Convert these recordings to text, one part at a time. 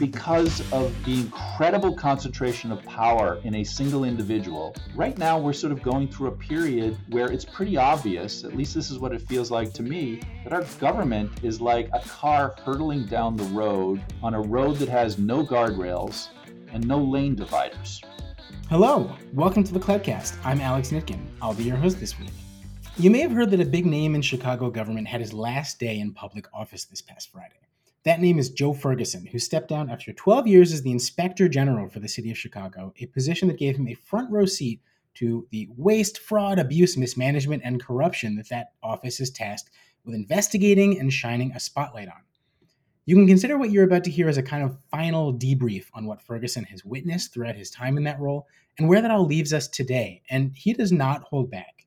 because of the incredible concentration of power in a single individual, right now we're sort of going through a period where it's pretty obvious, at least this is what it feels like to me, that our government is like a car hurtling down the road on a road that has no guardrails and no lane dividers. Hello, welcome to the Cloutcast. I'm Alex Nitkin. I'll be your host this week. You may have heard that a big name in Chicago government had his last day in public office this past Friday. That name is Joe Ferguson, who stepped down after 12 years as the Inspector General for the City of Chicago, a position that gave him a front row seat to the waste, fraud, abuse, mismanagement, and corruption that that office is tasked with investigating and shining a spotlight on. You can consider what you're about to hear as a kind of final debrief on what Ferguson has witnessed throughout his time in that role and where that all leaves us today. And he does not hold back.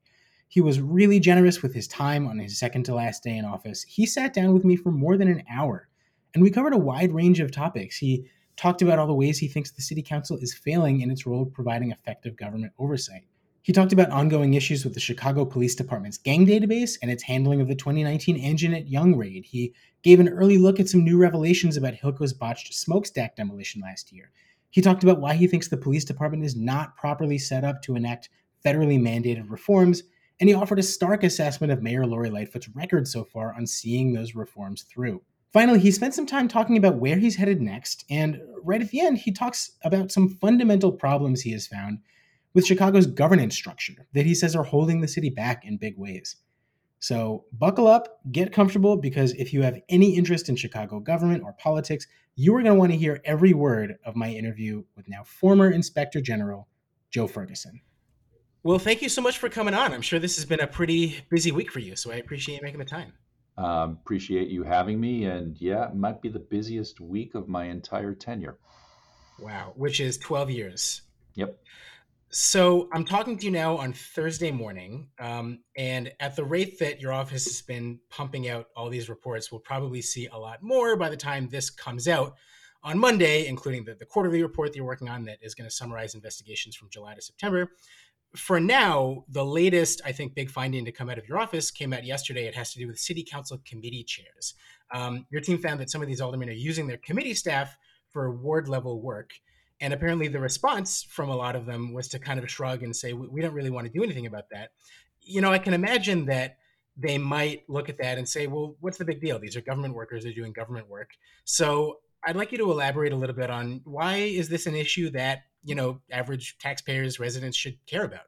He was really generous with his time on his second to last day in office. He sat down with me for more than an hour and we covered a wide range of topics. He talked about all the ways he thinks the city council is failing in its role of providing effective government oversight. He talked about ongoing issues with the Chicago Police Department's gang database and its handling of the 2019 Anjanette Young raid. He gave an early look at some new revelations about Hilco's botched smokestack demolition last year. He talked about why he thinks the police department is not properly set up to enact federally mandated reforms, and he offered a stark assessment of Mayor Lori Lightfoot's record so far on seeing those reforms through. Finally, he spent some time talking about where he's headed next, and right at the end, he talks about some fundamental problems he has found with Chicago's governance structure that he says are holding the city back in big ways. So, buckle up, get comfortable, because if you have any interest in Chicago government or politics, you are going to want to hear every word of my interview with now former Inspector General Joe Ferguson. Well, thank you so much for coming on. I'm sure this has been a pretty busy week for you, so I appreciate you making the time. Um, appreciate you having me. And yeah, it might be the busiest week of my entire tenure. Wow, which is 12 years. Yep. So I'm talking to you now on Thursday morning. Um, and at the rate that your office has been pumping out all these reports, we'll probably see a lot more by the time this comes out on Monday, including the, the quarterly report that you're working on that is going to summarize investigations from July to September for now, the latest, I think, big finding to come out of your office came out yesterday. It has to do with city council committee chairs. Um, your team found that some of these aldermen are using their committee staff for ward level work. And apparently, the response from a lot of them was to kind of shrug and say, we don't really want to do anything about that. You know, I can imagine that they might look at that and say, well, what's the big deal? These are government workers, they're doing government work. So I'd like you to elaborate a little bit on why is this an issue that you know average taxpayers residents should care about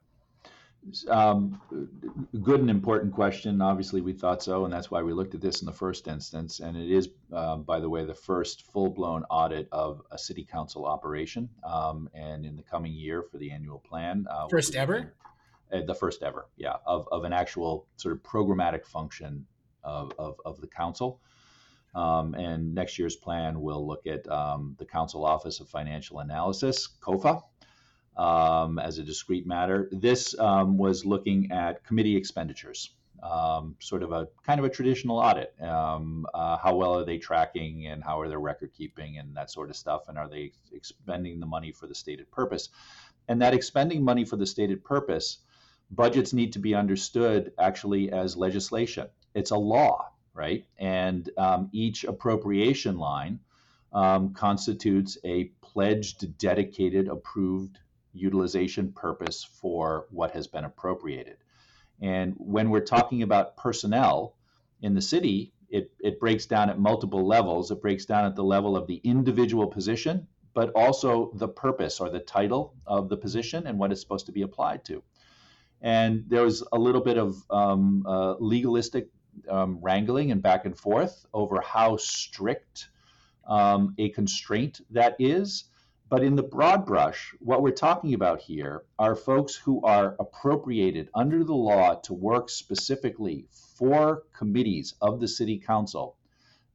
um, good and important question. Obviously, we thought so, and that's why we looked at this in the first instance. And it is, uh, by the way, the first full-blown audit of a city council operation. Um, and in the coming year for the annual plan, uh, first ever, uh, the first ever, yeah, of, of an actual sort of programmatic function of, of, of the council. Um, and next year's plan will look at um, the Council Office of Financial Analysis, COFA, um, as a discrete matter. This um, was looking at committee expenditures, um, sort of a kind of a traditional audit. Um, uh, how well are they tracking and how are their record keeping and that sort of stuff? And are they expending the money for the stated purpose? And that expending money for the stated purpose, budgets need to be understood actually as legislation. It's a law right? And um, each appropriation line um, constitutes a pledged, dedicated, approved utilization purpose for what has been appropriated. And when we're talking about personnel in the city, it, it breaks down at multiple levels. It breaks down at the level of the individual position, but also the purpose or the title of the position and what it's supposed to be applied to. And there was a little bit of um, uh, legalistic um, wrangling and back and forth over how strict um, a constraint that is. But in the broad brush, what we're talking about here are folks who are appropriated under the law to work specifically for committees of the city council,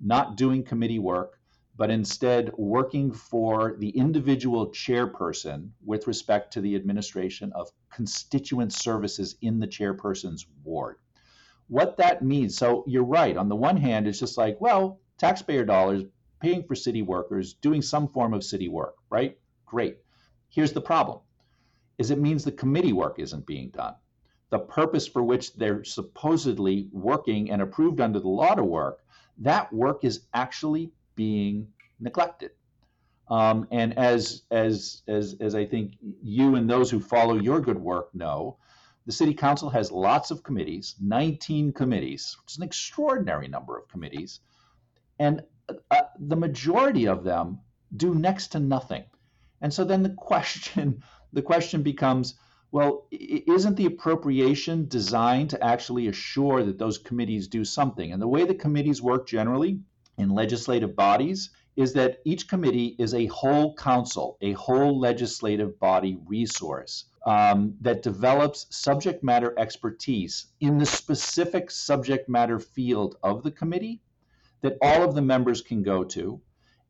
not doing committee work, but instead working for the individual chairperson with respect to the administration of constituent services in the chairperson's ward what that means. So you're right. On the one hand, it's just like, well, taxpayer dollars paying for city workers doing some form of city work, right? Great. Here's the problem is it means the committee work isn't being done. The purpose for which they're supposedly working and approved under the law to work, that work is actually being neglected. Um, and as as as as I think you and those who follow your good work know, the city council has lots of committees, 19 committees, which is an extraordinary number of committees, and uh, the majority of them do next to nothing. And so then the question the question becomes well, isn't the appropriation designed to actually assure that those committees do something? And the way the committees work generally in legislative bodies is that each committee is a whole council, a whole legislative body resource um, that develops subject matter expertise in the specific subject matter field of the committee that all of the members can go to,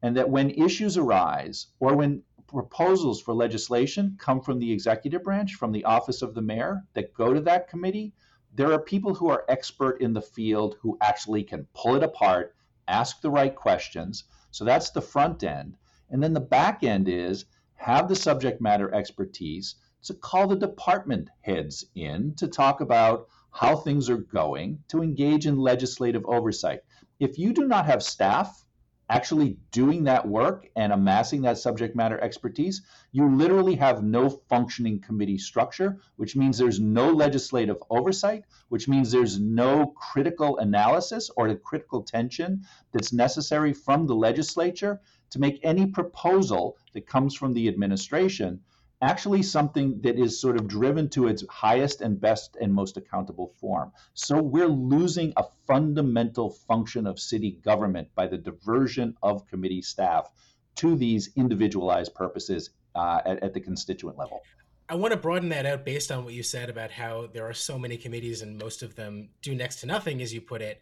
and that when issues arise or when proposals for legislation come from the executive branch, from the office of the mayor, that go to that committee, there are people who are expert in the field who actually can pull it apart, ask the right questions. So that's the front end. And then the back end is have the subject matter expertise to call the department heads in to talk about how things are going, to engage in legislative oversight. If you do not have staff actually doing that work and amassing that subject matter expertise, you literally have no functioning committee structure, which means there's no legislative oversight, which means there's no critical analysis or the critical tension that's necessary from the legislature to make any proposal that comes from the administration actually something that is sort of driven to its highest and best and most accountable form. So we're losing a fundamental function of city government by the diversion of committee staff to these individualized purposes uh, at, at the constituent level. I want to broaden that out based on what you said about how there are so many committees and most of them do next to nothing, as you put it.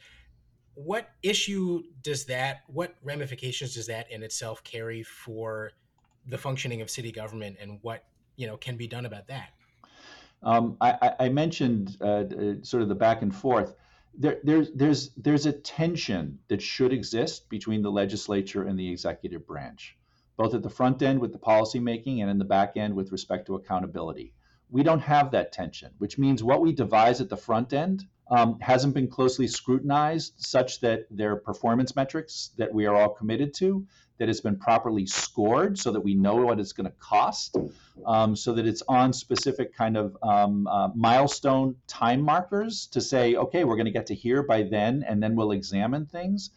What issue does that, what ramifications does that in itself carry for the functioning of city government and what you know can be done about that. Um, I, I, mentioned uh, uh, sort of the back and forth. There, there's there's there's a tension that should exist between the legislature and the executive branch, both at the front end with the policy making and in the back end with respect to accountability. We don't have that tension, which means what we devise at the front end um, hasn't been closely scrutinized such that their performance metrics that we are all committed to that has been properly scored so that we know what it's going to cost um, so that it's on specific kind of um, uh, milestone time markers to say okay we're going to get to here by then and then we'll examine things.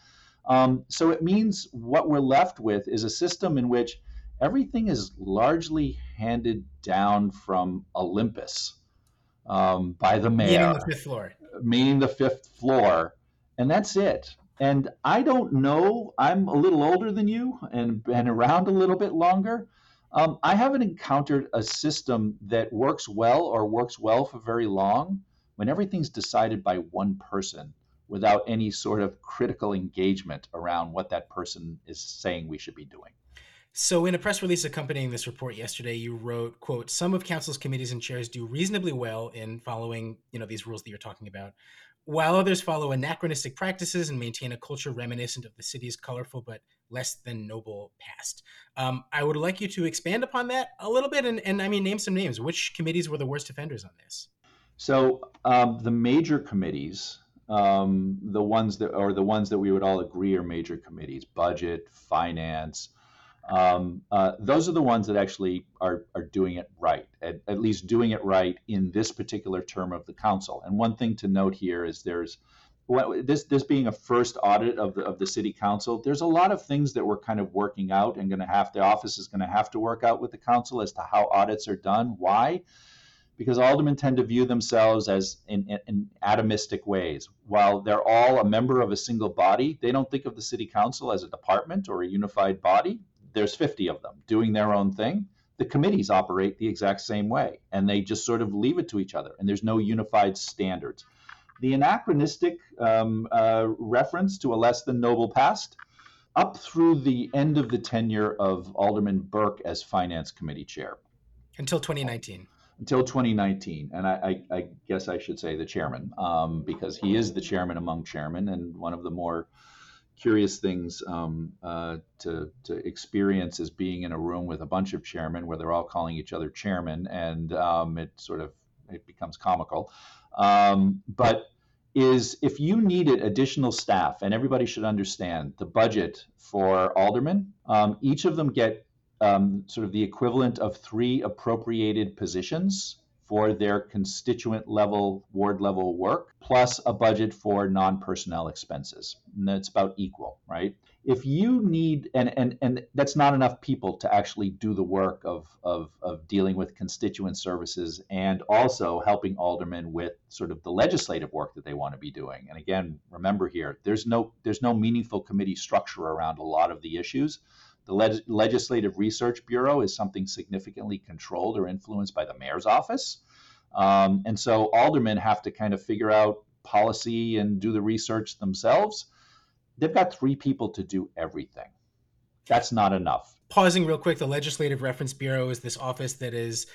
Um, so it means what we're left with is a system in which everything is largely handed down from olympus um, by the mayor. meaning the fifth floor meaning the fifth floor and that's it and I don't know, I'm a little older than you and been around a little bit longer. Um, I haven't encountered a system that works well or works well for very long when everything's decided by one person without any sort of critical engagement around what that person is saying we should be doing. So in a press release accompanying this report yesterday, you wrote, quote, some of council's committees and chairs do reasonably well in following, you know, these rules that you're talking about, while others follow anachronistic practices and maintain a culture reminiscent of the city's colorful but less than noble past. Um, I would like you to expand upon that a little bit and, and I mean, name some names. Which committees were the worst offenders on this? So um, the major committees, um, the ones that are the ones that we would all agree are major committees, budget, finance, um, uh, those are the ones that actually are, are doing it right, at, at, least doing it right in this particular term of the council. And one thing to note here is there's this this being a first audit of the of the city council. There's a lot of things that we're kind of working out and going to have the office is going to have to work out with the council as to how audits are done. Why? Because aldermen tend to view themselves as in, in, in atomistic ways. While they're all a member of a single body, they don't think of the city council as a department or a unified body there's 50 of them doing their own thing. The committees operate the exact same way, and they just sort of leave it to each other, and there's no unified standards. The anachronistic um, uh, reference to a less than noble past, up through the end of the tenure of Alderman Burke as Finance Committee Chair. Until 2019 until 2019, and I, I, I, guess I should say the chairman, um, because he is the chairman among chairmen and one of the more curious things um, uh, to, to experience as being in a room with a bunch of chairmen where they're all calling each other chairman, and um, it sort of it becomes comical. Um, but is if you needed additional staff, and everybody should understand the budget for aldermen, um, each of them get um, sort of the equivalent of three appropriated positions for their constituent level, ward level work, plus a budget for non personnel expenses. And that's about equal, right? If you need, and, and, and that's not enough people to actually do the work of, of, of dealing with constituent services and also helping aldermen with sort of the legislative work that they want to be doing. And again, remember here, there's no, there's no meaningful committee structure around a lot of the issues. The Leg- Legislative Research Bureau is something significantly controlled or influenced by the mayor's office. Um, and so aldermen have to kind of figure out policy and do the research themselves. They've got three people to do everything. That's not enough. Pausing real quick, the Legislative Reference Bureau is this office that is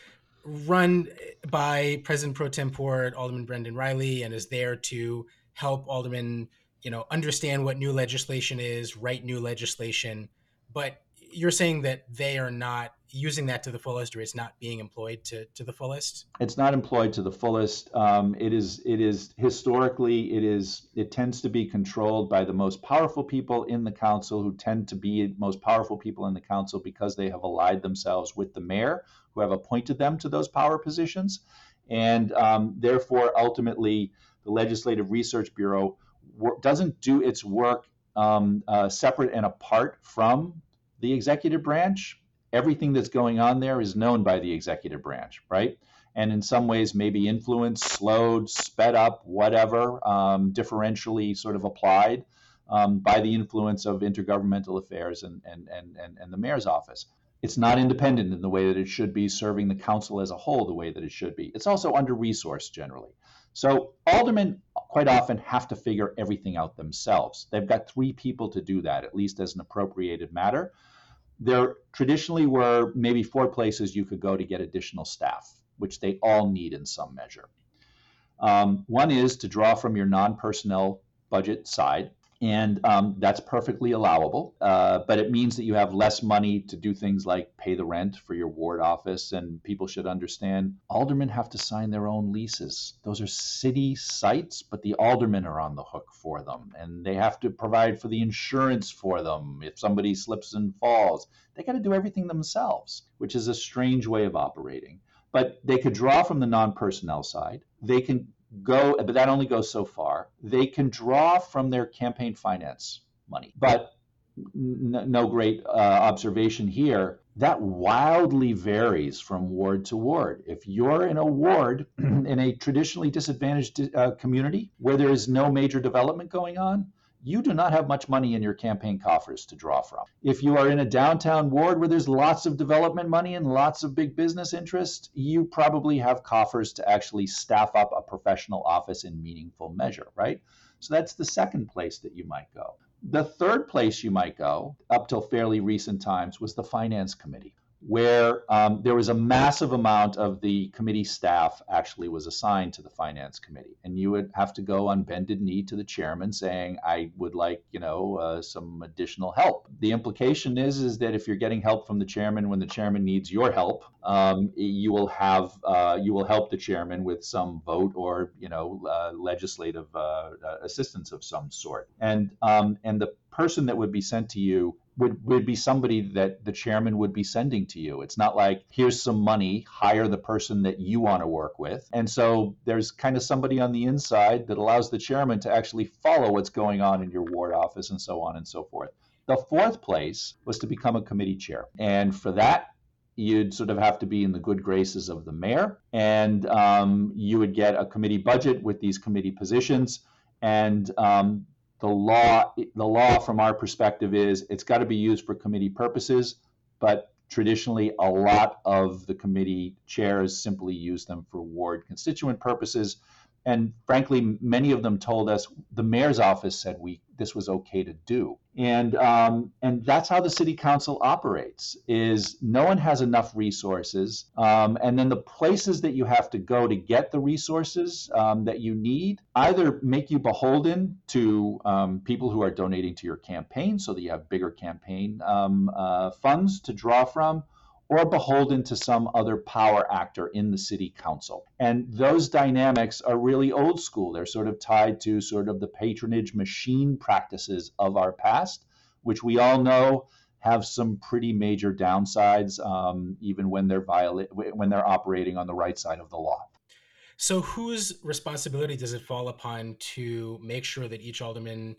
run by President Pro Tempore Alderman Brendan Reilly and is there to help aldermen, you know, understand what new legislation is, write new legislation, but you're saying that they are not using that to the fullest or it's not being employed to, to the fullest? It's not employed to the fullest. Um, it is it is historically it is it tends to be controlled by the most powerful people in the council who tend to be most powerful people in the council because they have allied themselves with the mayor who have appointed them to those power positions. And um, therefore ultimately the legislative research bureau doesn't do its work um, uh, separate and apart from the executive branch. Everything that's going on there is known by the executive branch, right? And in some ways, maybe influenced, slowed, sped up, whatever, um, differentially sort of applied um, by the influence of intergovernmental affairs and, and, and, and, and the mayor's office. It's not independent in the way that it should be, serving the council as a whole the way that it should be. It's also under resourced generally. So aldermen quite often have to figure everything out themselves. They've got three people to do that, at least as an appropriated matter. There traditionally were maybe four places you could go to get additional staff, which they all need in some measure. Um, one is to draw from your non personnel budget side and um, that's perfectly allowable. Uh, but it means that you have less money to do things like pay the rent for your ward office, and people should understand aldermen have to sign their own leases. Those are city sites, but the aldermen are on the hook for them, and they have to provide for the insurance for them if somebody slips and falls. They got to do everything themselves, which is a strange way of operating. But they could draw from the non personnel side. They can go, but that only goes so far. They can draw from their campaign finance money, but n- no great uh, observation here. That wildly varies from ward to ward. If you're in a ward in a traditionally disadvantaged uh, community where there is no major development going on, you do not have much money in your campaign coffers to draw from. If you are in a downtown ward where there's lots of development money and lots of big business interest, you probably have coffers to actually staff up a professional office in meaningful measure, right? So that's the second place that you might go. The third place you might go, up till fairly recent times, was the finance committee where um, there was a massive amount of the committee staff actually was assigned to the finance committee. And you would have to go on bended knee to the chairman saying i would like you know uh, some additional help. The implication is is that if you're getting help from the chairman when the chairman needs your help um, you will have uh, you will help the chairman with some vote or you know uh, legislative uh, uh, assistance of some sort. And um, and the person that would be sent to you would, would be somebody that the chairman would be sending to you. It's not like, here's some money, hire the person that you want to work with. And so there's kind of somebody on the inside that allows the chairman to actually follow what's going on in your ward office and so on and so forth. The fourth place was to become a committee chair. And for that, you'd sort of have to be in the good graces of the mayor, and um, you would get a committee budget with these committee positions. And um, the law the law from our perspective is it's got to be used for committee purposes but traditionally a lot of the committee chairs simply use them for ward constituent purposes and frankly, many of them told us the mayor's office said we this was okay to do, and um, and that's how the city council operates. Is no one has enough resources, um, and then the places that you have to go to get the resources um, that you need either make you beholden to um, people who are donating to your campaign, so that you have bigger campaign um, uh, funds to draw from or beholden to some other power actor in the city council. And those dynamics are really old school. They're sort of tied to sort of the patronage machine practices of our past, which we all know have some pretty major downsides, um, even when they're viola- when they're operating on the right side of the law. So, whose responsibility does it fall upon to make sure that each alderman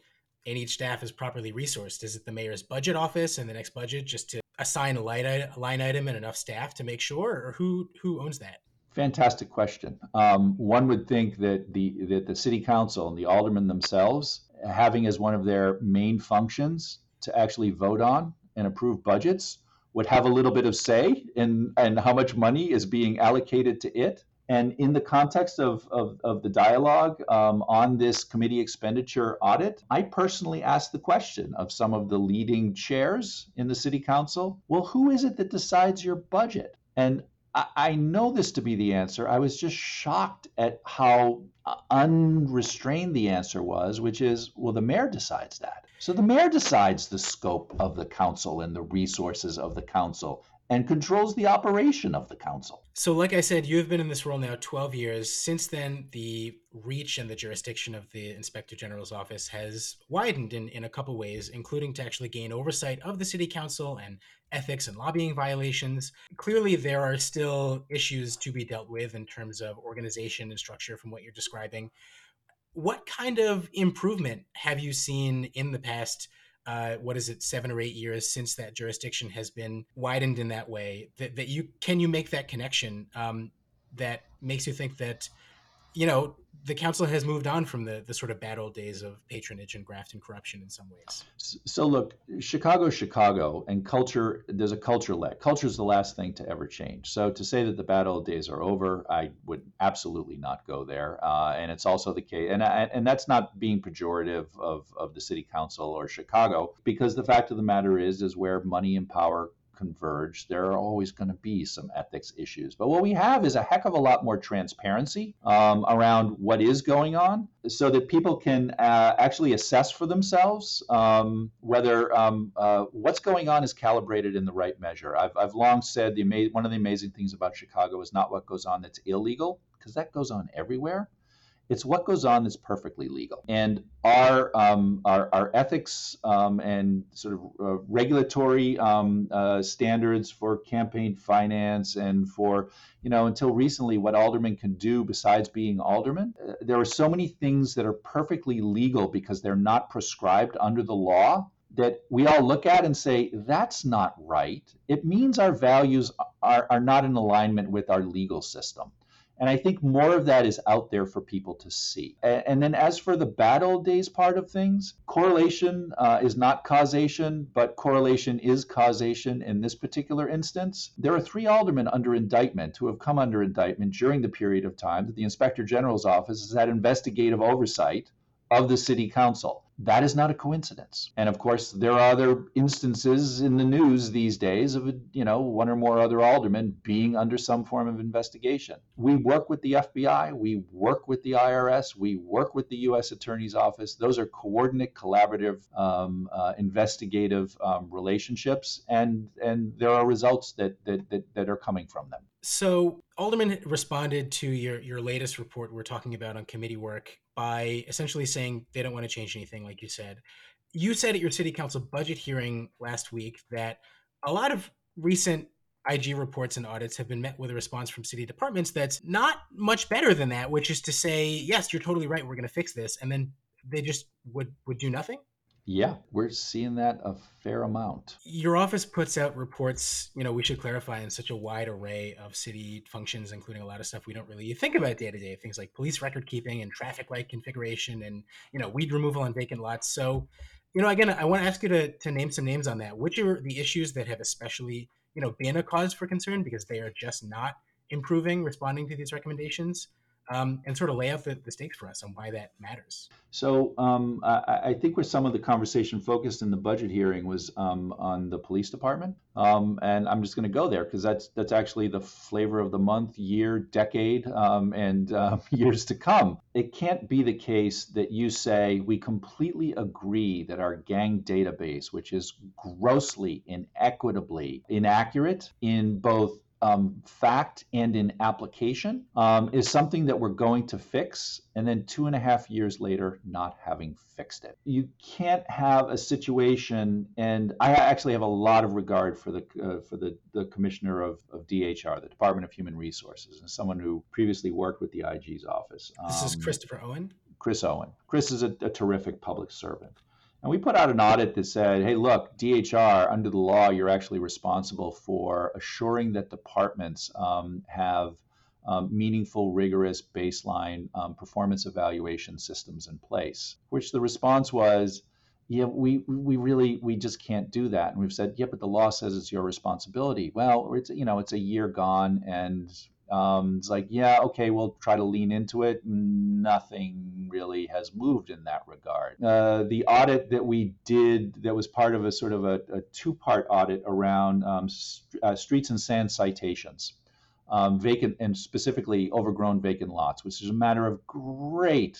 and each staff is properly resourced? Is it the mayor's budget office and the next budget just to assign a line item and enough staff to make sure, or who who owns that? Fantastic question. Um, one would think that the that the city council and the aldermen themselves having as one of their main functions to actually vote on and approve budgets would have a little bit of say in and how much money is being allocated to it. And in the context of, of, of the dialogue um, on this committee expenditure audit, I personally asked the question of some of the leading chairs in the city council well, who is it that decides your budget? And I, I know this to be the answer. I was just shocked at how uh, unrestrained the answer was, which is well, the mayor decides that. So the mayor decides the scope of the council and the resources of the council and controls the operation of the council. So, like I said, you have been in this role now 12 years. Since then, the reach and the jurisdiction of the Inspector General's office has widened in, in a couple ways, including to actually gain oversight of the city council and ethics and lobbying violations. Clearly, there are still issues to be dealt with in terms of organization and structure from what you're describing. What kind of improvement have you seen in the past? Uh, what is it, seven or eight years since that jurisdiction has been widened in that way, that, that you can you make that connection um, that makes you think that, you know, the council has moved on from the, the sort of bad old days of patronage and graft and corruption in some ways. So look, Chicago, Chicago, and culture. There's a culture let. Culture is the last thing to ever change. So to say that the bad old days are over, I would absolutely not go there. Uh, and it's also the case, and and that's not being pejorative of of the city council or Chicago, because the fact of the matter is, is where money and power converge, there are always going to be some ethics issues. But what we have is a heck of a lot more transparency um, around what is going on so that people can uh, actually assess for themselves um, whether um, uh, what's going on is calibrated in the right measure. I've, I've long said the ama- one of the amazing things about Chicago is not what goes on that's illegal, because that goes on everywhere. It's what goes on that's perfectly legal. And our um, our, our, ethics um, and sort of uh, regulatory um, uh, standards for campaign finance and for you know until recently what aldermen can do besides being aldermen. Uh, there are so many things that are perfectly legal because they're not prescribed under the law that we all look at and say, that's not right. It means our values are, are not in alignment with our legal system. And I think more of that is out there for people to see. And, then, as for the bad old days part of things, correlation uh, is not causation, but correlation is causation in this particular instance. There are three aldermen under indictment who have come under indictment during the period of time that the Inspector General's office has had investigative oversight of the City Council. That is not a coincidence. And of course, there are other instances in the news these days of, you know, one or more other aldermen being under some form of investigation. We work with the FBI, we work with the IRS, we work with the U.S. Attorney's Office. Those are coordinate, collaborative, um, uh, investigative um, relationships, and and there are results that, that that that are coming from them. So Alderman responded to your your latest report we're talking about on committee work by essentially saying they don't want to change anything, like you said. You said at your city council budget hearing last week that a lot of recent IG reports and audits have been met with a response from city departments that's not much better than that, which is to say, yes, you're totally right, we're going to fix this, and then they just would would do nothing. Yeah, we're seeing that a fair amount. Your office puts out reports, you know, we should clarify in such a wide array of city functions, including a lot of stuff we don't really think about day to day, things like police record keeping and traffic light configuration and, you know, weed removal on vacant lots. So, you know, again, I want to ask you to, to name some names on that. Which are the issues that have especially, you know, been a cause for concern because they are just not improving, responding to these recommendations? Um, and sort of lay out the, the, stakes for us on why that matters. So um, I, I, think where some of the conversation focused in the budget hearing was um, on the police department, um, and I'm just going to go there because that's that's actually the flavor of the month, year, decade, um, and uh, years to come. It can't be the case that you say we completely agree that our gang database, which is grossly inequitably inaccurate in both um, fact and in application um, is something that we're going to fix, and then two and a half years later, not having fixed it. You can't have a situation, and I actually have a lot of regard for the uh, for the, the commissioner of, of DHR, the Department of Human Resources, and someone who previously worked with the IG's office. This is um, Christopher Owen. Chris Owen. Chris is a, a terrific public servant. And we put out an audit that said, hey, look, DHR, under the law, you're actually responsible for assuring that departments um, have um, meaningful, rigorous baseline um, performance evaluation systems in place. Which the response was, yeah, we we really we just can't do that. And we've said, yeah, but the law says it's your responsibility. Well, it's you know it's a year gone, and um, it's like, yeah, okay, we'll try to lean into it. Nothing really has moved in that regard. Uh, the audit that we did, that was part of a sort of a, a two part audit around um, st- uh, streets and San citations. Um, vacant and specifically overgrown vacant lots, which is a matter of great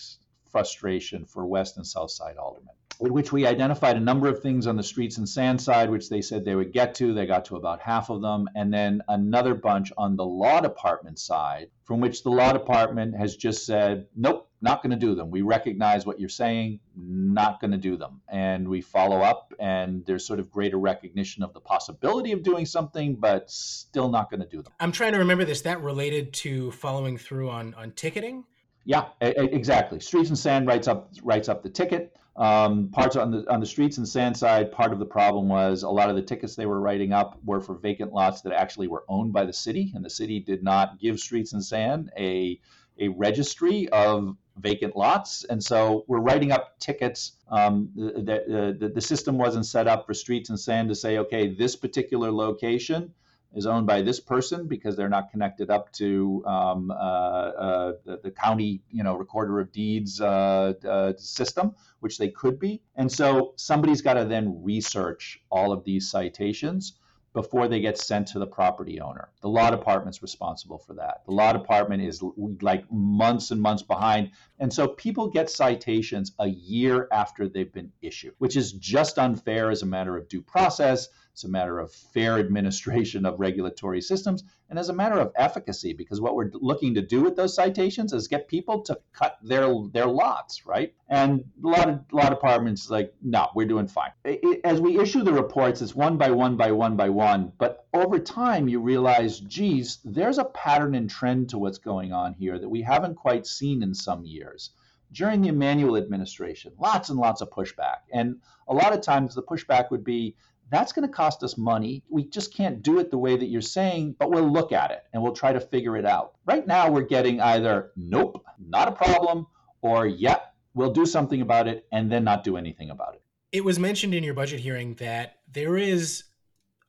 frustration for West and South Side aldermen in which we identified a number of things on the streets and San side, which they said they would get to. They got to about half of them. And then another bunch on the law department side, from which the law department has just said, nope, not going to do them. We recognize what you're saying, not going to do them. And we follow up, and there's sort of greater recognition of the possibility of doing something, but still not going to do them. I'm trying to remember this. That related to following through on, on ticketing? Yeah, exactly. Streets and San writes up writes up the ticket. Um, parts on the on the streets and San side, part of the problem was a lot of the tickets they were writing up were for vacant lots that actually were owned by the city, and the city did not give streets and San a a registry of vacant lots, and so we're writing up tickets. Um, the, the, the system wasn't set up for streets and San to say, okay, this particular location is owned by this person because they're not connected up to um, uh, uh, the, the, county, you know, recorder of deeds uh, uh system, which they could be. And so somebody's got to then research all of these citations before they get sent to the property owner. The law department's responsible for that. The law department is like months and months behind. And so people get citations a year after they've been issued, which is just unfair as a matter of due process it's a matter of fair administration of regulatory systems and as a matter of efficacy, because what we're looking to do with those citations is get people to cut their their lots, right? And a lot of lot departments like, no, we're doing fine. It, as we issue the reports, it's one by one by one by one, but over time you realize, geez, there's a pattern and trend to what's going on here that we haven't quite seen in some years during the Emanuel administration, lots and lots of pushback. And a lot of times the pushback would be that's going to cost us money. We just can't do it the way that you're saying, but we'll look at it and we'll try to figure it out. Right now, we're getting either nope, not a problem, or yep, we'll do something about it and then not do anything about it. It was mentioned in your budget hearing that there is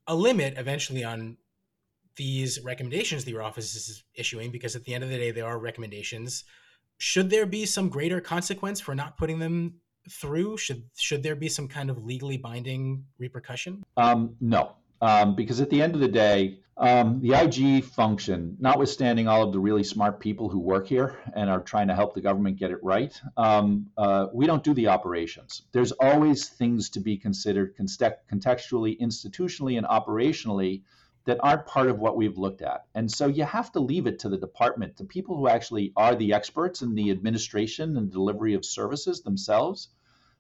a limit eventually on these recommendations that your office is issuing because at the end of the day, there are recommendations. Should there be some greater consequence for not putting them through? Should should there be some kind of legally binding repercussion? Um, no, um, because at the end of the day, um, the IG function, notwithstanding all of the really smart people who work here and are trying to help the government get it right, um, uh, we don't do the operations. There's always things to be considered context- contextually, institutionally, and operationally that aren't part of what we've looked at. And so you have to leave it to the department, the people who actually are the experts in the administration and delivery of services themselves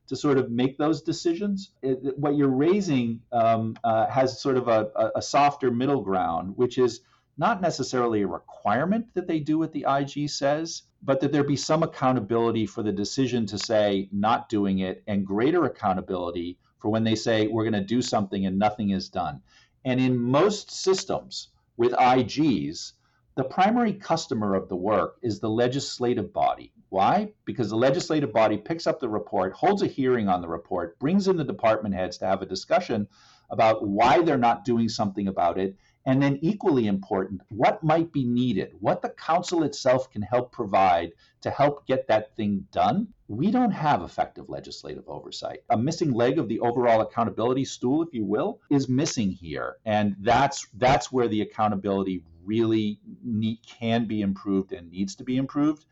to sort of make those decisions. It, what you're raising um, uh, has sort of a, a, softer middle ground, which is not necessarily a requirement that they do what the IG says, but that there be some accountability for the decision to say not doing it and greater accountability for when they say we're going to do something and nothing is done. And in most systems with IGs, the primary customer of the work is the legislative body. Why? Because the legislative body picks up the report, holds a hearing on the report, brings in the department heads to have a discussion about why they're not doing something about it, and then, equally important, what might be needed, what the council itself can help provide to help get that thing done. We don't have effective legislative oversight. A missing leg of the overall accountability stool, if you will, is missing here. And that's that's where the accountability really need, can be improved and needs to be improved.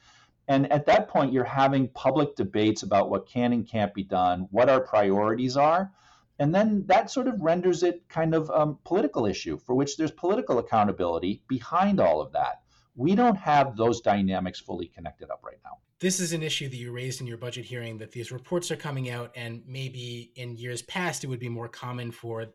And at that point, you're having public debates about what can and can't be done, what our priorities are. And then that sort of renders it kind of a um, political issue for which there's political accountability behind all of that. We don't have those dynamics fully connected up right now. This is an issue that you raised in your budget hearing that these reports are coming out, and maybe in years past, it would be more common for,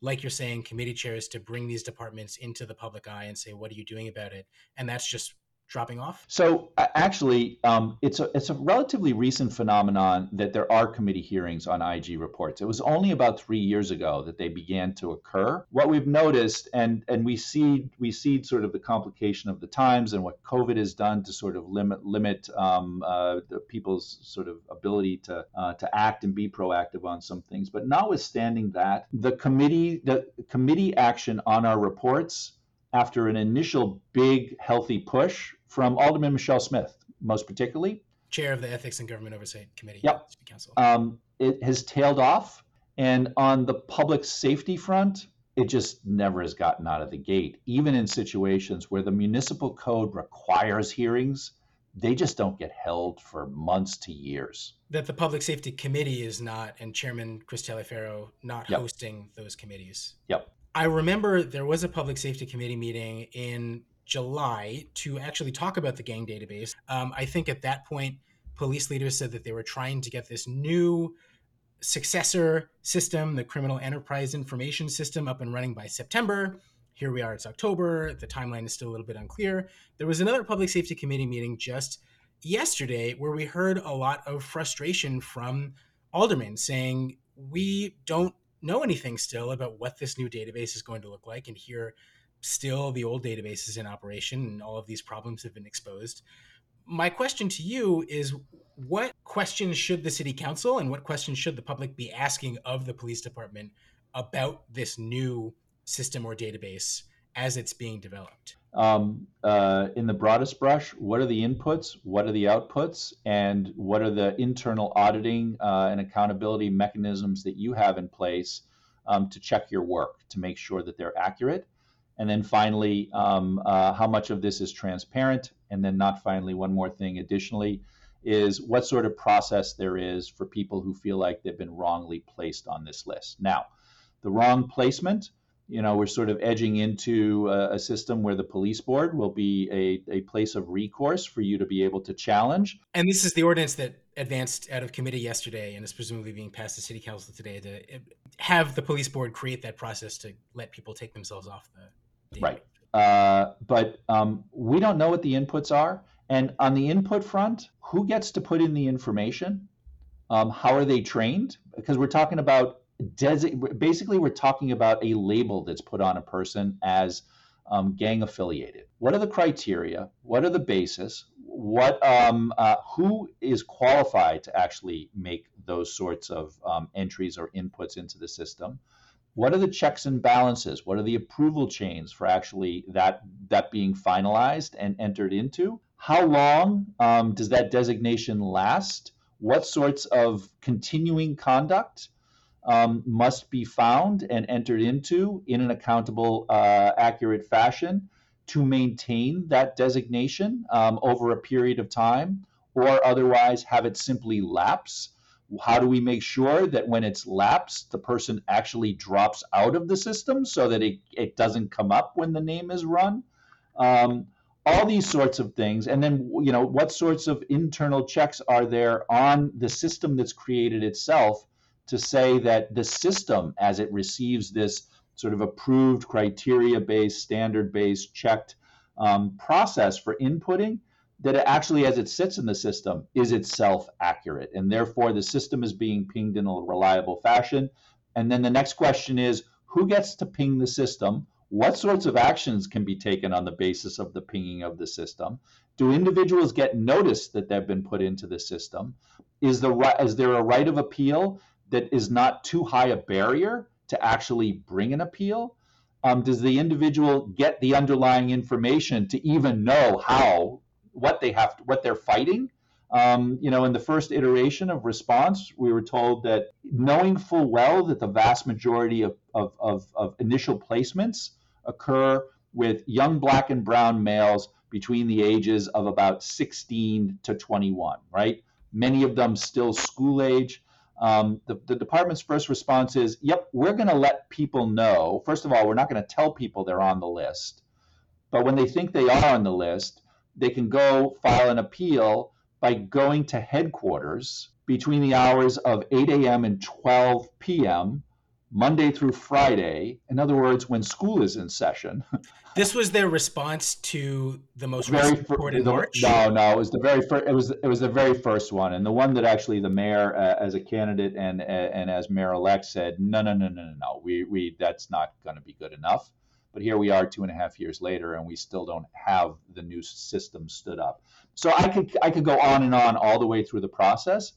like you're saying, committee chairs to bring these departments into the public eye and say, What are you doing about it? And that's just dropping off? So actually, um, it's a it's a relatively recent phenomenon that there are committee hearings on IG reports. It was only about three years ago that they began to occur. What we've noticed, and and we see we see sort of the complication of the times and what COVID has done to sort of limit limit um, uh, the people's sort of ability to uh, to act and be proactive on some things. But notwithstanding that, the committee the committee action on our reports after an initial big healthy push from Alderman Michele Smith, most particularly. Chair of the Ethics and Government Oversight Committee. Yep. Council. Um, it has tailed off. And on the public safety front, it just never has gotten out of the gate. Even in situations where the municipal code requires hearings, they just don't get held for months to years. That the Public Safety Committee is not, and Chairman Chris Taliaferro not yep. hosting those committees. Yep. I remember there was a Public Safety Committee meeting in July to actually talk about the gang database. Um, I think at that point, police leaders said that they were trying to get this new successor system, the Criminal Enterprise Information System, up and running by September. Here we are, it's October. The timeline is still a little bit unclear. There was another Public Safety Committee meeting just yesterday where we heard a lot of frustration from aldermen saying, We don't know anything still about what this new database is going to look like. And here still the old database is in operation and all of these problems have been exposed. My question to you is what questions should the city council and what questions should the public be asking of the police department about this new system or database as it's being developed? Um, uh, in the broadest brush, what are the inputs, what are the outputs, and what are the internal auditing uh, and accountability mechanisms that you have in place um, to check your work to make sure that they're accurate? And then finally, um, uh, how much of this is transparent? And then, not finally, one more thing additionally is what sort of process there is for people who feel like they've been wrongly placed on this list. Now, the wrong placement, you know, we're sort of edging into a, a system where the police board will be a, a place of recourse for you to be able to challenge. And this is the ordinance that advanced out of committee yesterday and is presumably being passed to city council today to have the police board create that process to let people take themselves off the Right. Uh, but um, we don't know what the inputs are. And on the input front, who gets to put in the information? Um, how are they trained? Because we're talking about desi- basically we're talking about a label that's put on a person as um, gang affiliated. What are the criteria? What are the basis? What um, uh, who is qualified to actually make those sorts of um, entries or inputs into the system? What are the checks and balances? What are the approval chains for actually that that being finalized and entered into? How long um, does that designation last? What sorts of continuing conduct um, must be found and entered into in an accountable, uh, accurate fashion to maintain that designation um, over a period of time, or otherwise have it simply lapse? How do we make sure that when it's lapsed, the person actually drops out of the system so that it, it doesn't come up when the name is run? Um, all these sorts of things. And then, you know, what sorts of internal checks are there on the system that's created itself to say that the system, as it receives this sort of approved criteria based, standard based, checked um, process for inputting, that it actually, as it sits in the system, is itself accurate. And therefore, the system is being pinged in a reliable fashion. And then the next question is who gets to ping the system? What sorts of actions can be taken on the basis of the pinging of the system? Do individuals get notice that they've been put into the system? Is, the, is there a right of appeal that is not too high a barrier to actually bring an appeal? Um, does the individual get the underlying information to even know how what they have to, what they're fighting. Um, you know, in the first iteration of response, we were told that knowing full well that the vast majority of, of, of, of initial placements occur with young black and brown males between the ages of about 16 to 21, right? Many of them still school age. um, the, the department's first response is, yep, we're going to let people know. First of all, we're not going to tell people they're on the list. But when they think they are on the list, they can go file an appeal by going to headquarters between the hours of 8 a.m. and 12 p.m. Monday through Friday. In other words, when school is in session. this was their response to the most very recent report in March. No, no, it was the very first. It was it was the very first one, and the one that actually the mayor, uh, as a candidate and uh, and as mayor elect, said, no, no, no, no, no, no, we we that's not going to be good enough. But here we are, two and a half years later, and we still don't have the new system stood up. So I could I could go on and on all the way through the process.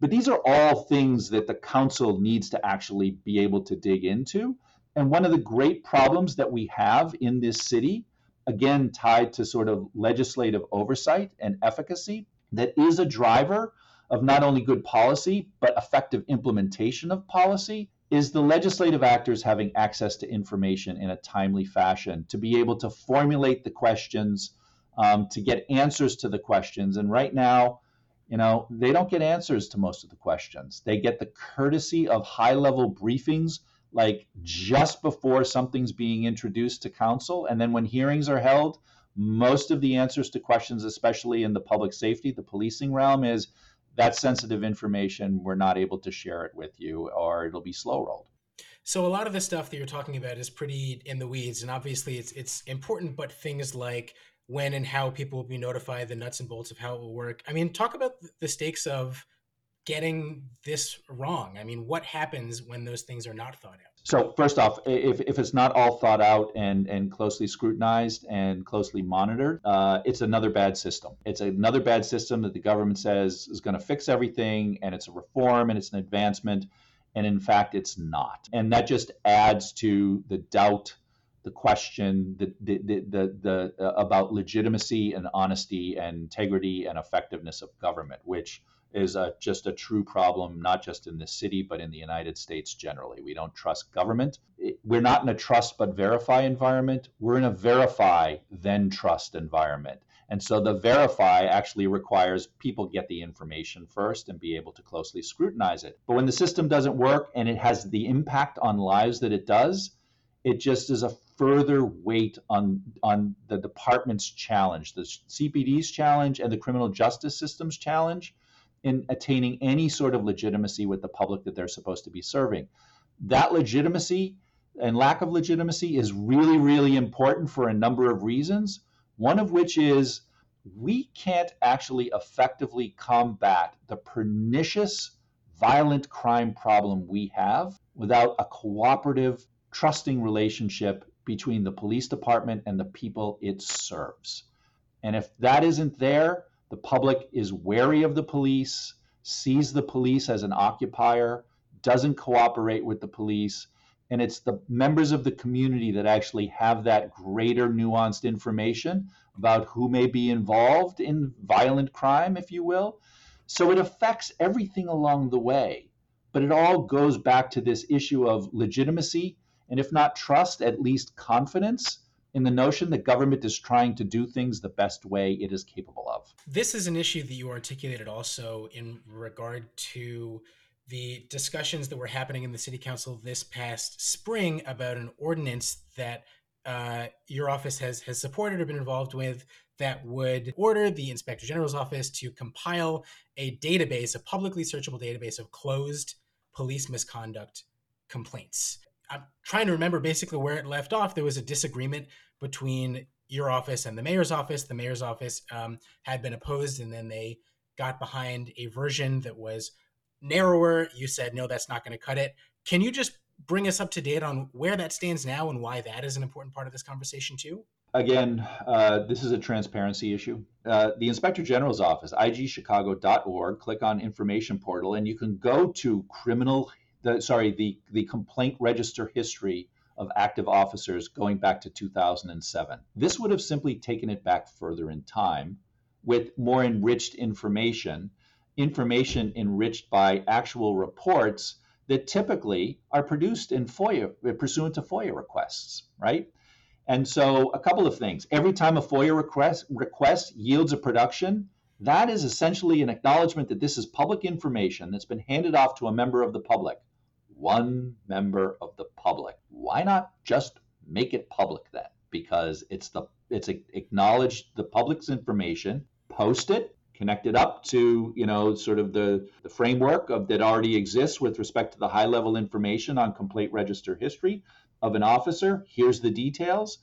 But these are all things that the council needs to actually be able to dig into. And one of the great problems that we have in this city, again, tied to sort of legislative oversight and efficacy, that is a driver of not only good policy, but effective implementation of policy, is the legislative actors having access to information in a timely fashion to be able to formulate the questions, um, to get answers to the questions. And right now, you know, they don't get answers to most of the questions. They get the courtesy of high level briefings, like just before something's being introduced to council. And then when hearings are held, most of the answers to questions, especially in the public safety, the policing realm, is that sensitive information, we're not able to share it with you, or it'll be slow rolled. So a lot of the stuff that you're talking about is pretty in the weeds, and obviously it's it's important. But things like when and how people will be notified, the nuts and bolts of how it will work. I mean, talk about the stakes of getting this wrong. I mean, what happens when those things are not thought out? So first off, if, if it's not all thought out and, and closely scrutinized and closely monitored, uh, it's another bad system. It's another bad system that the government says is going to fix everything and it's a reform and it's an advancement. And in fact, it's not. And that just adds to the doubt the question the, the, the, the, the uh, about legitimacy and honesty and integrity and effectiveness of government, which is a, just a true problem, not just in this city, but in the United States generally. We don't trust government. We're not in a trust but verify environment. We're in a verify then trust environment. And so the verify actually requires people get the information first and be able to closely scrutinize it. But when the system doesn't work and it has the impact on lives that it does, it just is a further weight on on the department's challenge, the CPD's challenge and the criminal justice system's challenge in attaining any sort of legitimacy with the public that they're supposed to be serving. That legitimacy and lack of legitimacy is really, really important for a number of reasons. One of which is we can't actually effectively combat the pernicious violent crime problem we have without a cooperative, trusting relationship between the police department and the people it serves. And if that isn't there, the public is wary of the police, sees the police as an occupier, doesn't cooperate with the police. And it's the members of the community that actually have that greater nuanced information about who may be involved in violent crime, if you will. So it affects everything along the way. But it all goes back to this issue of legitimacy and if not trust, at least confidence in the notion that government is trying to do things the best way it is capable of. This is an issue that you articulated also in regard to the discussions that were happening in the city council this past spring about an ordinance that uh, your office has has supported or been involved with that would order the inspector general's office to compile a database, a publicly searchable database of closed police misconduct complaints. I'm trying to remember basically where it left off. There was a disagreement between your office and the mayor's office. The mayor's office um, had been opposed, and then they got behind a version that was narrower. You said, no, that's not going to cut it. Can you just bring us up to date on where that stands now and why that is an important part of this conversation, too? Again, uh, this is a transparency issue. Uh, the Inspector General's office, igchicago.org, click on Information Portal, and you can go to criminal the sorry the the complaint register history of active officers going back to 2007. This would have simply taken it back further in time with more enriched information, information enriched by actual reports that typically are produced in FOIA pursuant to FOIA requests, right? And so a couple of things. Every time a FOIA request request yields a production, That is essentially an acknowledgement that this is public information that's been handed off to a member of the public. One member of the public. Why not just make it public then? Because it's the it's acknowledged the public's information, post it, connect it up to you know sort of the, the framework of that already exists with respect to the high level information on complaint register history of an officer. Here's the details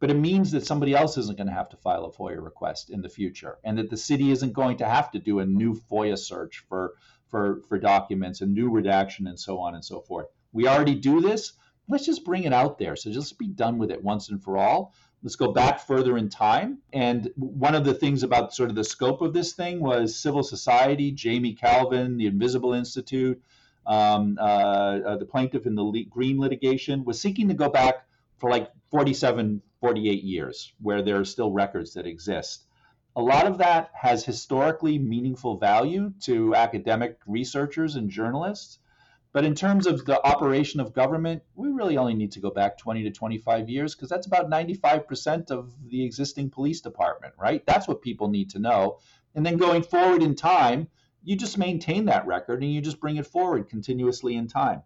but it means that somebody else isn't going to have to file a FOIA request in the future, and that the city isn't going to have to do a new FOIA search for for for documents and new redaction and so on and so forth. We already do this. Let's just bring it out there. So just be done with it once and for all. Let's go back further in time. And one of the things about sort of the scope of this thing was civil society, Jamie Kalven, the Invisible Institute, um, uh, uh, the plaintiff in the Green litigation was seeking to go back for like 47, 48 years, where there are still records that exist. A lot of that has historically meaningful value to academic researchers and journalists. But in terms of the operation of government, we really only need to go back 20 to 25 years because that's about 95% of the existing police department, right? That's what people need to know. And then going forward in time, you just maintain that record and you just bring it forward continuously in time.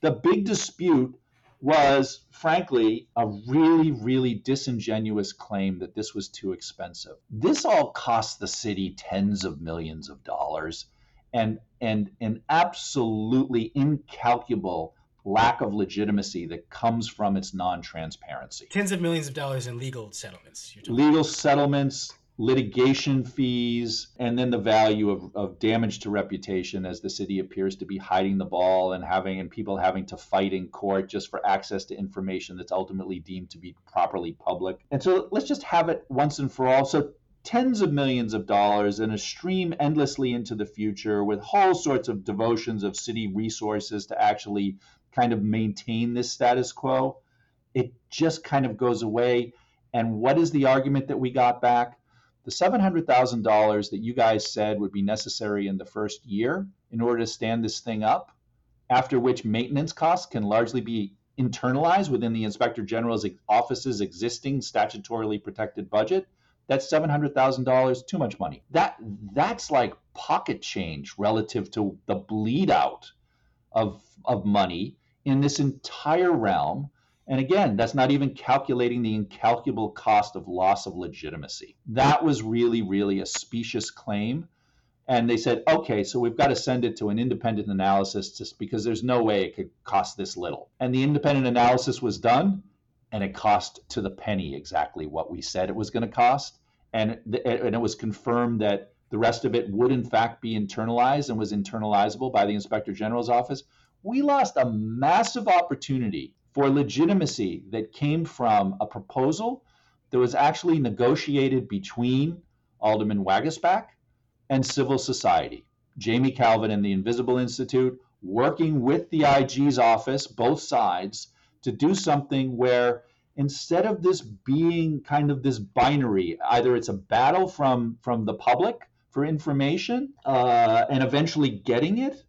The big dispute was frankly a really, really disingenuous claim that this was too expensive. This all cost the city tens of millions of dollars and and an absolutely incalculable lack of legitimacy that comes from its non-transparency. Tens of millions of dollars in legal settlements. Legal settlements, litigation fees, and then the value of, of damage to reputation as the city appears to be hiding the ball and having and people having to fight in court just for access to information that's ultimately deemed to be properly public. And so let's just have it once and for all. So tens of millions of dollars and a stream endlessly into the future with all sorts of devotions of city resources to actually kind of maintain this status quo. It just kind of goes away. And what is the argument that we got back? The $700,000 that you guys said would be necessary in the first year in order to stand this thing up, after which maintenance costs can largely be internalized within the Inspector General's office's existing statutorily protected budget, that's $700,000 too much money. That that's like pocket change relative to the bleed out of of money in this entire realm and again, that's not even calculating the incalculable cost of loss of legitimacy. That was really, really a specious claim. And they said, okay, so we've got to send it to an independent analysis just because there's no way it could cost this little. And the independent analysis was done, and it cost to the penny exactly what we said it was going to cost. And, and it was confirmed that the rest of it would, in fact, be internalized and was internalizable by the Inspector General's office. We lost a massive opportunity for legitimacy that came from a proposal that was actually negotiated between Alderman Waguespack and civil society. Jamie Kalven and the Invisible Institute working with the IG's office, both sides, to do something where instead of this being kind of this binary, either it's a battle from from the public for information uh, and eventually getting it,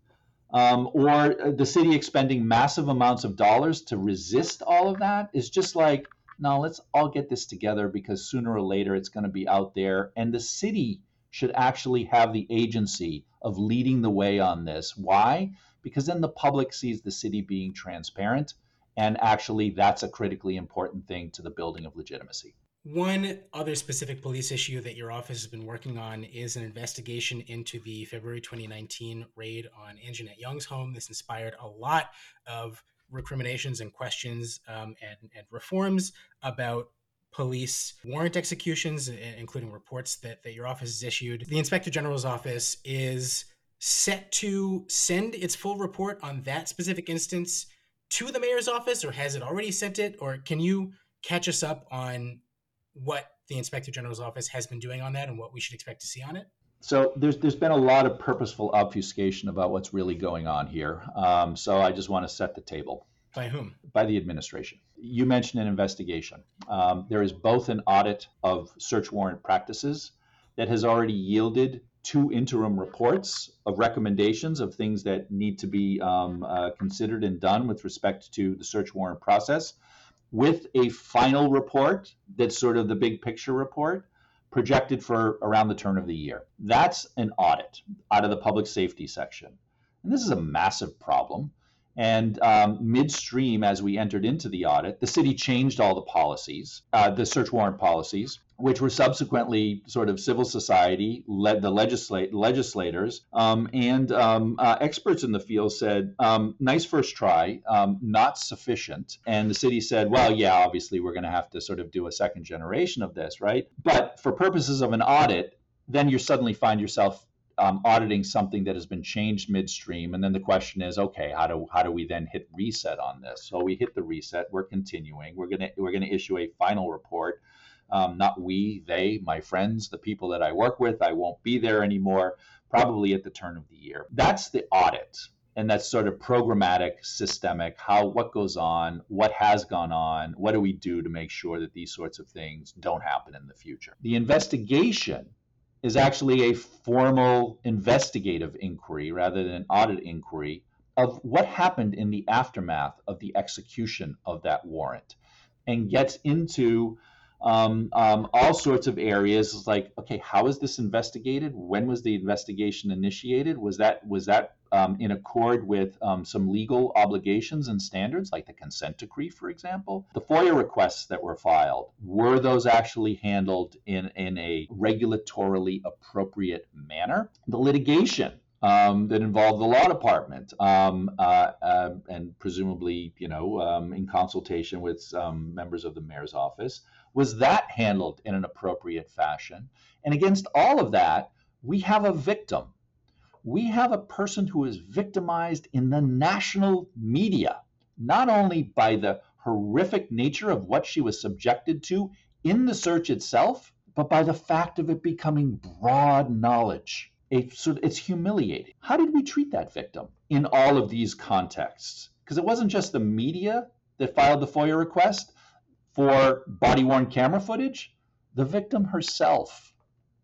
um, or the city expending massive amounts of dollars to resist all of that is just like, no, let's all get this together because sooner or later it's going to be out there. And the city should actually have the agency of leading the way on this. Why? Because then the public sees the city being transparent. And actually, that's a critically important thing to the building of legitimacy. One other specific police issue that your office has been working on is an investigation into the February 2019 raid on Anjanette Young's home. This inspired a lot of recriminations and questions um, and, and reforms about police warrant executions, including reports that, that your office has issued. The Inspector General's office is set to send its full report on that specific instance to the mayor's office, or has it already sent it? Or can you catch us up on what the inspector general's office has been doing on that and what we should expect to see on it? So there's there's been a lot of purposeful obfuscation about what's really going on here. Um, so I just want to set the table. By whom? By the administration. You mentioned an investigation. Um, there is both an audit of search warrant practices that has already yielded two interim reports of recommendations of things that need to be um, uh, considered and done with respect to the search warrant process with a final report that's sort of the big picture report projected for around the turn of the year. That's an audit out of the public safety section. And this is a massive problem. And um, midstream, as we entered into the audit, the city changed all the policies, uh, the search warrant policies, which were subsequently sort of civil society, led the legislate, legislators, um, and um, uh, experts in the field said, um, nice first try, um, not sufficient. And the city said, well, yeah, obviously we're going to have to sort of do a second generation of this, right? But for purposes of an audit, then you suddenly find yourself um, auditing something that has been changed midstream, and then the question is, okay, how do how do we then hit reset on this? So we hit the reset. We're continuing. We're gonna we're gonna issue a final report. Um, not we, they, my friends, the people that I work with. I won't be there anymore. Probably at the turn of the year. That's the audit and that's sort of programmatic systemic how what goes on what has gone on what do we do to make sure that these sorts of things don't happen in the future the investigation is actually a formal investigative inquiry rather than an audit inquiry of what happened in the aftermath of the execution of that warrant and gets into um, um, all sorts of areas like okay how is this investigated when was the investigation initiated was that was that um, in accord with um, some legal obligations and standards, like the consent decree, for example. The FOIA requests that were filed, were those actually handled in, in a regulatorily appropriate manner? The litigation um, that involved the law department, um, uh, uh, and presumably, you know, um, in consultation with members of the mayor's office, was that handled in an appropriate fashion? And against all of that, we have a victim we have a person who is victimized in the national media, not only by the horrific nature of what she was subjected to in the search itself, but by the fact of it becoming broad knowledge. It's humiliating. How did we treat that victim in all of these contexts? Because it wasn't just the media that filed the FOIA request for body worn camera footage, the victim herself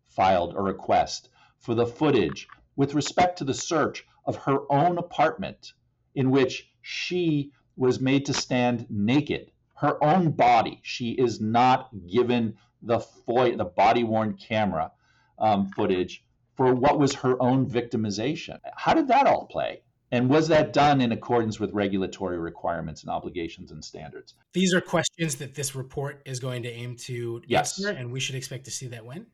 filed a request for the footage with respect to the search of her own apartment, in which she was made to stand naked, her own body. She is not given the the body worn camera um, footage for what was her own victimization. How did that all play? And was that done in accordance with regulatory requirements and obligations and standards? These are questions that this report is going to aim to yes. answer, and we should expect to see that when?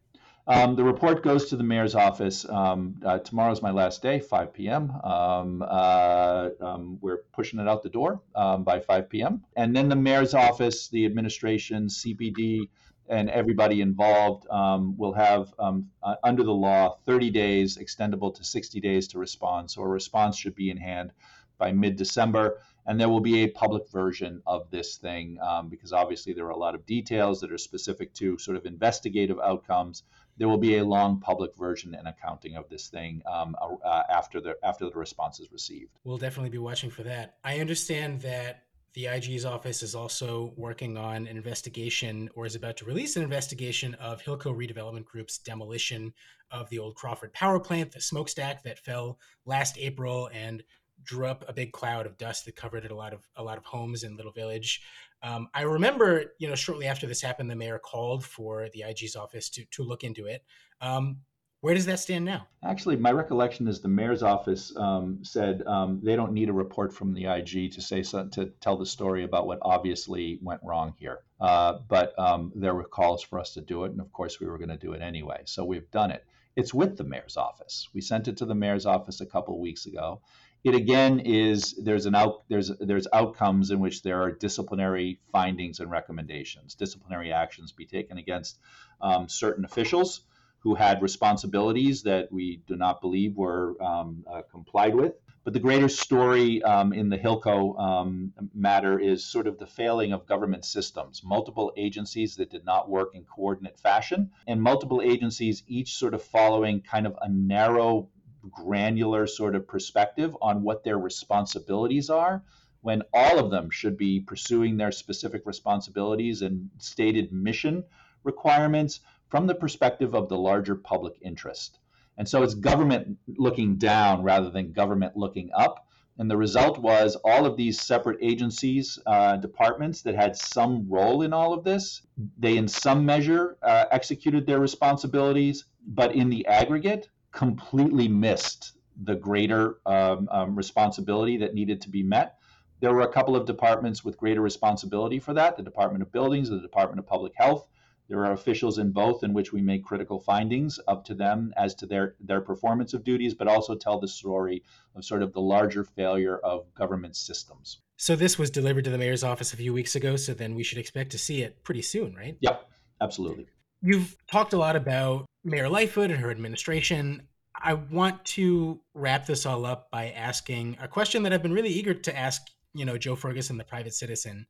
Um, the report goes to the mayor's office. Um, uh, tomorrow's my last day, 5 p.m. Um, uh, um, we're pushing it out the door um, by 5 p.m. And then the mayor's office, the administration, CPD, and everybody involved um, will have, uh, under the law, 30 days, extendable to 60 days to respond. So a response should be in hand by mid December. And there will be a public version of this thing um, because obviously there are a lot of details that are specific to sort of investigative outcomes there will be a long public version and accounting of this thing um, uh, after the after the response is received. We'll definitely be watching for that. I understand that the IG's office is also working on an investigation or is about to release an investigation of Hilco Redevelopment Group's demolition of the old Crawford power plant, the smokestack that fell last April and drew up a big cloud of dust that covered a lot of a lot of homes in Little Village. Um, I remember, you know, shortly after this happened, the mayor called for the IG's office to to look into it. Um, where does that stand now? Actually, my recollection is the mayor's office um, said um, they don't need a report from the IG to say so, to tell the story about what obviously went wrong here. Uh, but um, there were calls for us to do it, and of course, we were going to do it anyway. So we've done it. It's with the mayor's office. We sent it to the mayor's office a couple of weeks ago it again is there's an out there's there's outcomes in which there are disciplinary findings and recommendations disciplinary actions be taken against um, certain officials who had responsibilities that we do not believe were um, uh, complied with. But the greater story um, in the Hilco um, matter is sort of the failing of government systems, multiple agencies that did not work in coordinate fashion, and multiple agencies each sort of following kind of a narrow granular sort of perspective on what their responsibilities are when all of them should be pursuing their specific responsibilities and stated mission requirements from the perspective of the larger public interest. And so it's government looking down rather than government looking up. And the result was all of these separate agencies, uh, departments that had some role in all of this, they in some measure uh, executed their responsibilities, but in the aggregate, completely missed the greater um, um, responsibility that needed to be met. There were a couple of departments with greater responsibility for that the Department of Buildings, the Department of Public Health. There are officials in both in which we make critical findings up to them as to their, their performance of duties, but also tell the story of sort of the larger failure of government systems. So this was delivered to the mayor's office a few weeks ago, so then we should expect to see it pretty soon, right? Yep, absolutely. You've talked a lot about Mayor Lightfoot and her administration. I want to wrap this all up by asking a question that I've been really eager to ask, you know, Joe Ferguson, the private citizen.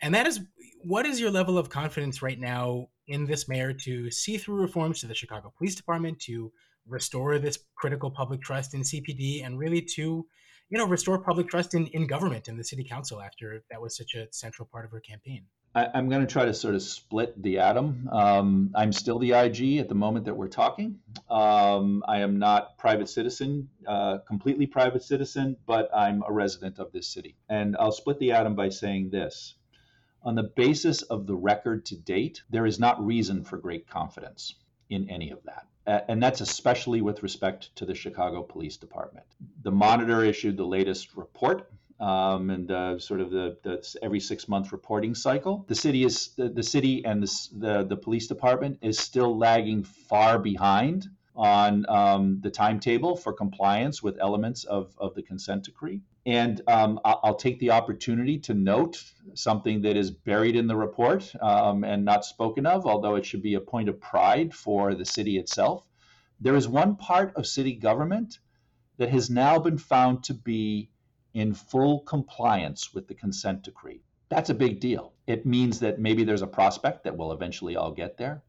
And that is what is your level of confidence right now in this mayor to see through reforms to the Chicago Police Department, to restore this critical public trust in CPD, and really to, you know, restore public trust in, in government and the city council after that was such a central part of her campaign? I, am going to try to sort of split the atom. Um, I'm still the IG at the moment that we're talking. Um, I am not private citizen, uh, completely private citizen, but I'm a resident of this city. And I'll split the atom by saying this. On the basis of the record to date, there is not reason for great confidence in any of that. And that's especially with respect to the Chicago Police Department. The Monitor issued the latest report um, and uh, sort of the, the, every six month reporting cycle. The city is the, the city and the, the, the police department is still lagging far behind on um, the timetable for compliance with elements of, of the consent decree. And um, I'll take the opportunity to note something that is buried in the report um, and not spoken of, although it should be a point of pride for the city itself. There is one part of city government that has now been found to be in full compliance with the consent decree. That's a big deal. It means that maybe there's a prospect that we'll eventually all get there.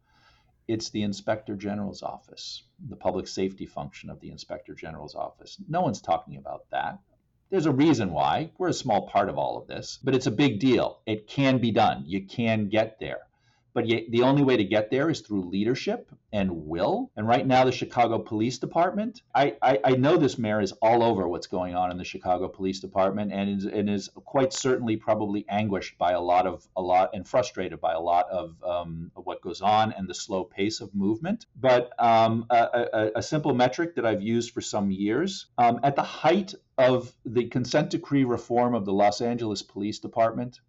It's the Inspector General's office, the public safety function of the Inspector General's office. No one's talking about that. There's a reason why. We're a small part of all of this, but it's a big deal. It can be done. You can get there. But the only way to get there is through leadership and will. And right now, the Chicago Police Department, I, I, I, know this mayor is all over what's going on in the Chicago Police Department and is, and is quite certainly probably anguished by a lot of, a lot and frustrated by a lot of, um, of what goes on and the slow pace of movement. But um, a, a, a, simple metric that I've used for some years um, at the height of the consent decree reform of the Los Angeles Police Department,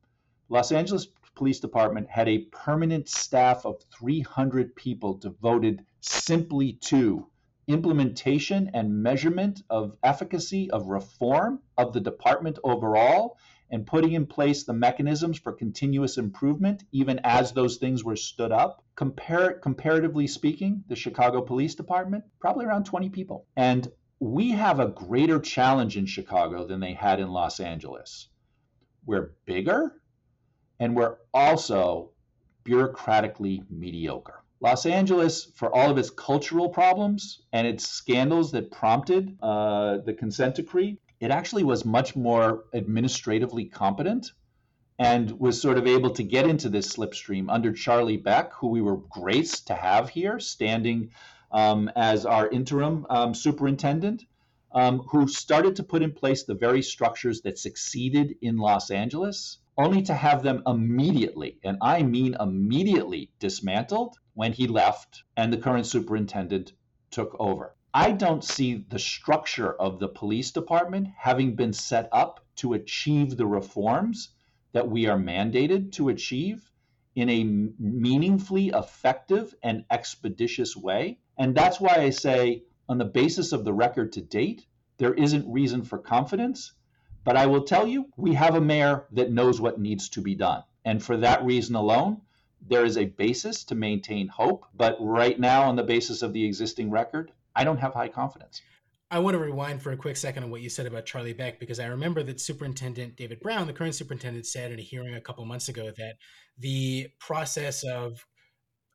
Los Angeles Police Department had a permanent staff of 300 people devoted simply to implementation and measurement of efficacy of reform of the department overall and putting in place the mechanisms for continuous improvement even as those things were stood up. Compar- comparatively speaking the chicago police department probably around 20 people. And we have a greater challenge in chicago than they had in los angeles. We're bigger and we're also bureaucratically mediocre. Los Angeles, for all of its cultural problems and its scandals that prompted uh, the consent decree, it actually was much more administratively competent and was sort of able to get into this slipstream under Charlie Beck, who we were graced to have here, standing um, as our interim um, superintendent, um, who started to put in place the very structures that succeeded in Los Angeles only to have them immediately, and I mean immediately, dismantled when he left and the current superintendent took over. I don't see the structure of the police department having been set up to achieve the reforms that we are mandated to achieve in a meaningfully effective and expeditious way. And that's why I say, on the basis of the record to date, there isn't reason for confidence but I will tell you, we have a mayor that knows what needs to be done. And for that reason alone, there is a basis to maintain hope. But right now, on the basis of the existing record, I don't have high confidence. I want to rewind for a quick second on what you said about Charlie Beck because I remember that Superintendent David Brown, the current superintendent, said in a hearing a couple months ago that the process of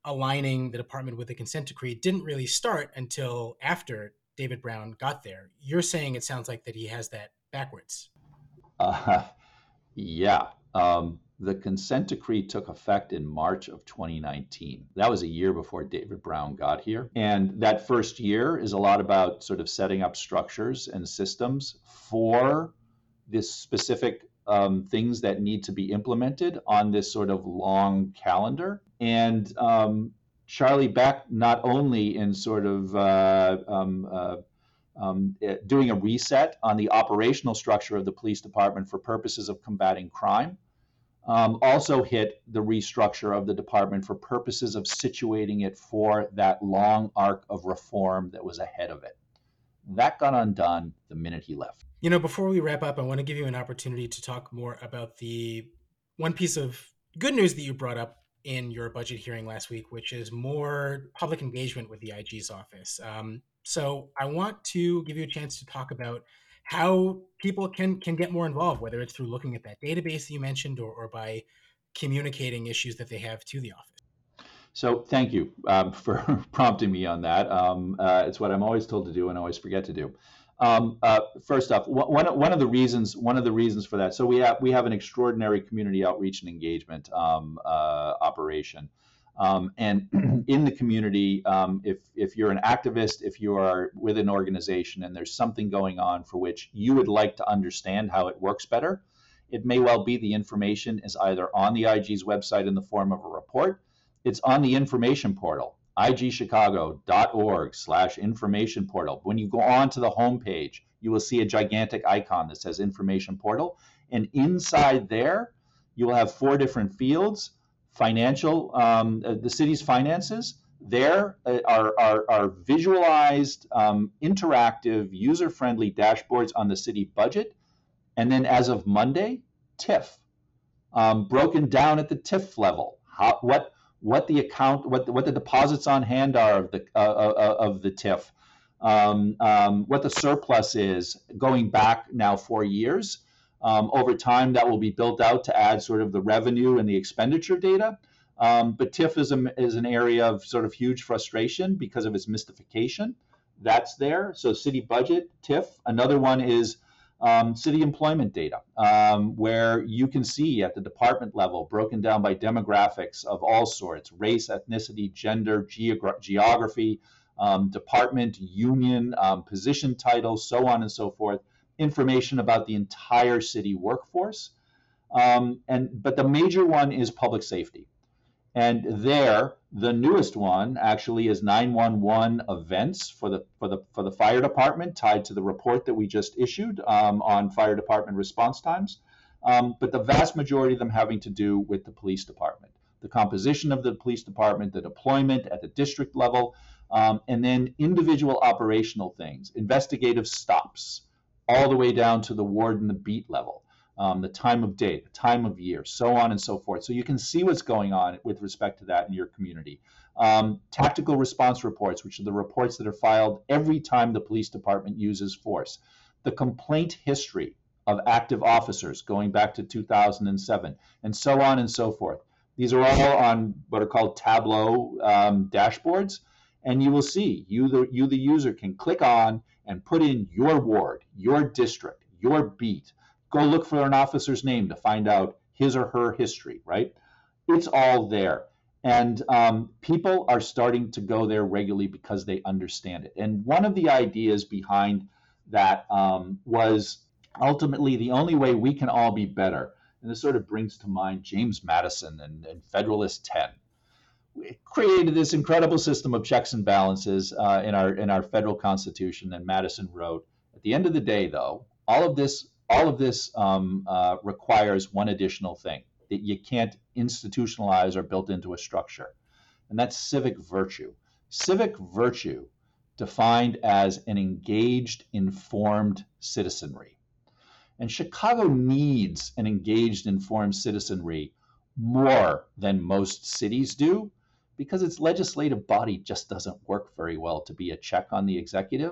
aligning the department with the consent decree didn't really start until after David Brown got there. You're saying it sounds like that he has that backwards. Uh, yeah. Um, the consent decree took effect in March of 2019. That was a year before David Brown got here. And that first year is a lot about sort of setting up structures and systems for this specific um, things that need to be implemented on this sort of long calendar. And um, Charlie Beck, not only in sort of uh, um, uh, um, eh, doing a reset on the operational structure of the police department for purposes of combating crime, um, also hit the restructure of the department for purposes of situating it for that long arc of reform that was ahead of it. That got undone the minute he left. You know, before we wrap up, I want to give you an opportunity to talk more about the one piece of good news that you brought up in your budget hearing last week, which is more public engagement with the IG's office. Um, so I want to give you a chance to talk about how people can can get more involved, whether it's through looking at that database that you mentioned or, or by communicating issues that they have to the office. So thank you um, for prompting me on that. Um, uh, it's what I'm always told to do and always forget to do. Um, uh, first off, one, one of the reasons one of the reasons for that. So we have we have an extraordinary community outreach and engagement um, uh, operation, um, and in the community, um, if if you're an activist, if you are with an organization, and there's something going on for which you would like to understand how it works better, it may well be the information is either on the IG's website in the form of a report, it's on the information portal igchicago.org slash information portal. When you go on to the homepage, you will see a gigantic icon that says information portal. And inside there, you will have four different fields financial, um, uh, the city's finances. There uh, are, are, are visualized, um, interactive, user friendly dashboards on the city budget. And then as of Monday, TIF, um, broken down at the TIF level. How, what what the account, what the, what the deposits on hand are of the uh, uh, uh of the TIF, um, um, what the surplus is going back now four years. Um, over time, that will be built out to add sort of the revenue and the expenditure data. Um, but TIF is, a, is an area of sort of huge frustration because of its mystification. That's there. So city budget, TIF. Another one is um, city employment data, um, where you can see at the department level, broken down by demographics of all sorts race, ethnicity, gender, geogra- geography, um, department, union, um, position titles, so on and so forth, information about the entire city workforce. Um, and but the major one is public safety. And there, the newest one actually is 911 events for the for the for the fire department, tied to the report that we just issued um, on fire department response times. Um, but the vast majority of them having to do with the police department, the composition of the police department, the deployment at the district level, um, and then individual operational things, investigative stops, all the way down to the ward and the beat level um, the time of day, the time of year, so on and so forth. So you can see what's going on with respect to that in your community. Um, tactical response reports, which are the reports that are filed every time the police department uses force. The complaint history of active officers going back to 2007, and so on and so forth. These are all on what are called Tableau um, dashboards, and you will see you the you the user can click on and put in your ward, your district, your beat, Go look for an officer's name to find out his or her history, right? It's all there. And um, people are starting to go there regularly because they understand it. And one of the ideas behind that um, was ultimately the only way we can all be better. And this sort of brings to mind James Madison and, and Federalist 10. We created this incredible system of checks and balances uh, in our in our federal constitution. And Madison wrote, at the end of the day, though, all of this all of this um, uh, requires one additional thing that you can't institutionalize or build into a structure, and that's civic virtue. Civic virtue defined as an engaged, informed citizenry. And Chicago needs an engaged, informed citizenry more than most cities do because its legislative body just doesn't work very well to be a check on the executive.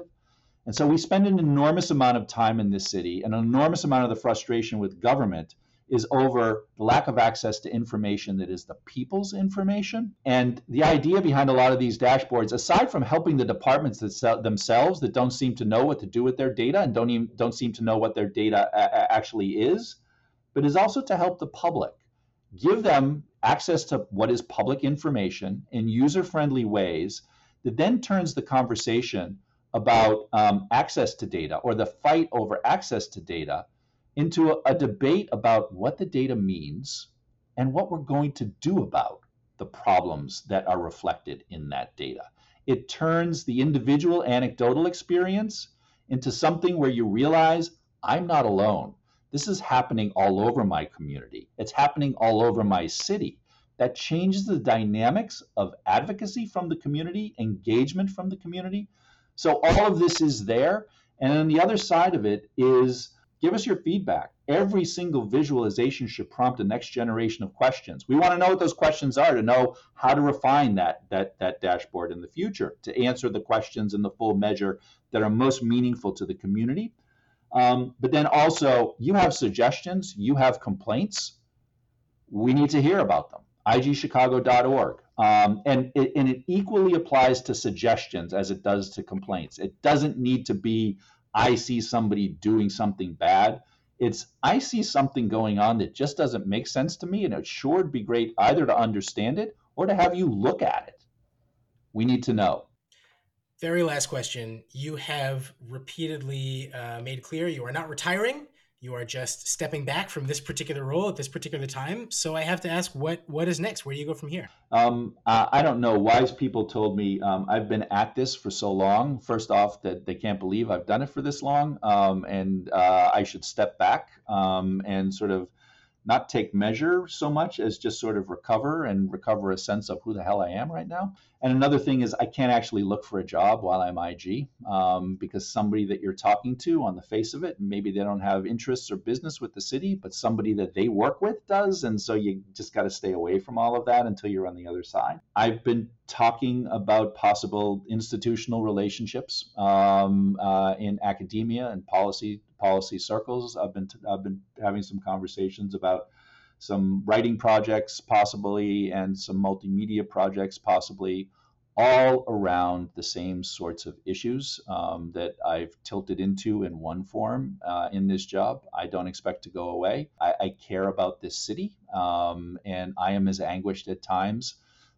And so we spend an enormous amount of time in this city, an enormous amount of the frustration with government is over the lack of access to information that is the people's information. And the idea behind a lot of these dashboards, aside from helping the departments that themselves that don't seem to know what to do with their data and don't even don't seem to know what their data a- actually is, but is also to help the public, give them access to what is public information in user-friendly ways that then turns the conversation about um, access to data or the fight over access to data into a, a debate about what the data means and what we're going to do about the problems that are reflected in that data. It turns the individual anecdotal experience into something where you realize I'm not alone. This is happening all over my community. It's happening all over my city. That changes the dynamics of advocacy from the community, engagement from the community. So all of this is there. And then the other side of it is give us your feedback. Every single visualization should prompt a next generation of questions. We want to know what those questions are to know how to refine that, that, that dashboard in the future, to answer the questions in the full measure that are most meaningful to the community. Um, but then also, you have suggestions, you have complaints. We need to hear about them. igchicago.org. Um, and, it, and it equally applies to suggestions as it does to complaints. It doesn't need to be I see somebody doing something bad. It's I see something going on that just doesn't make sense to me, and it sure would be great either to understand it or to have you look at it. We need to know. Very last question. You have repeatedly uh, made clear you are not retiring you are just stepping back from this particular role at this particular time. So I have to ask, what what is next? Where do you go from here? Um, I don't know. Wise people told me um, I've been at this for so long. First off, that they can't believe I've done it for this long, um, and uh, I should step back um, and sort of not take measure so much as just sort of recover and recover a sense of who the hell I am right now. And another thing is I can't actually look for a job while I'm IG um, because somebody that you're talking to on the face of it, maybe they don't have interests or business with the city, but somebody that they work with does. And so you just got to stay away from all of that until you're on the other side. I've been talking about possible institutional relationships um, uh, in academia and policy policy circles. I've been t- I've been having some conversations about some writing projects possibly and some multimedia projects possibly all around the same sorts of issues um, that I've tilted into in one form uh, in this job. I don't expect to go away. I, I care about this city, um, and I am as anguished at times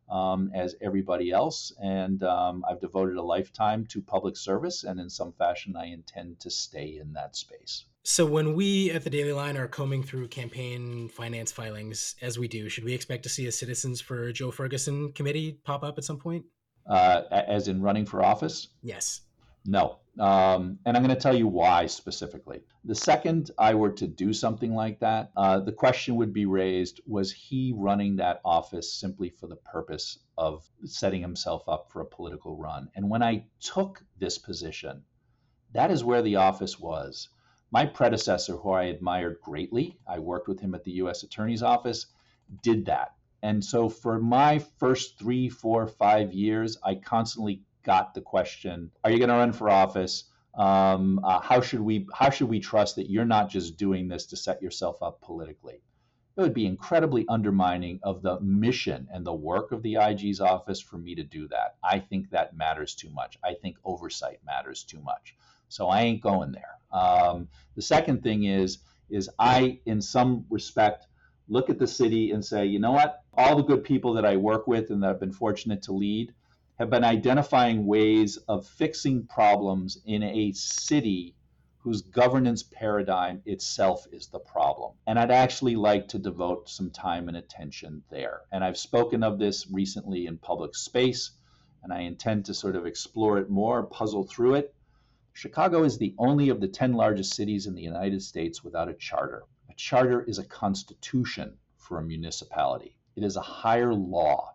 um, as everybody else. And um, I've devoted a lifetime to public service, and in some fashion, I intend to stay in that space. So, when we at the Daily Line are combing through campaign finance filings, as we do, should we expect to see a Citizens for Joe Ferguson committee pop up at some point? Uh, as in running for office? Yes. No. Um, and I'm going to tell you why specifically. The second I were to do something like that, uh, the question would be raised was he running that office simply for the purpose of setting himself up for a political run? And when I took this position, that is where the office was. My predecessor, who I admired greatly, I worked with him at the U.S. Attorney's Office, did that. And so for my first three, four, five years, I constantly got the question, "Are you going to run for office? Um, uh, how should we how should we trust that you're not just doing this to set yourself up politically?" It would be incredibly undermining of the mission and the work of the IG's office for me to do that. I think that matters too much. I think oversight matters too much. So I ain't going there. Um, the second thing is is I, in some respect, look at the city and say, you know what? All the good people that I work with and that I've been fortunate to lead, have been identifying ways of fixing problems in a city whose governance paradigm itself is the problem. And I'd actually like to devote some time and attention there. And I've spoken of this recently in public space, and I intend to sort of explore it more, puzzle through it. Chicago is the only of the 10 largest cities in the United States without a charter. A charter is a constitution for a municipality, it is a higher law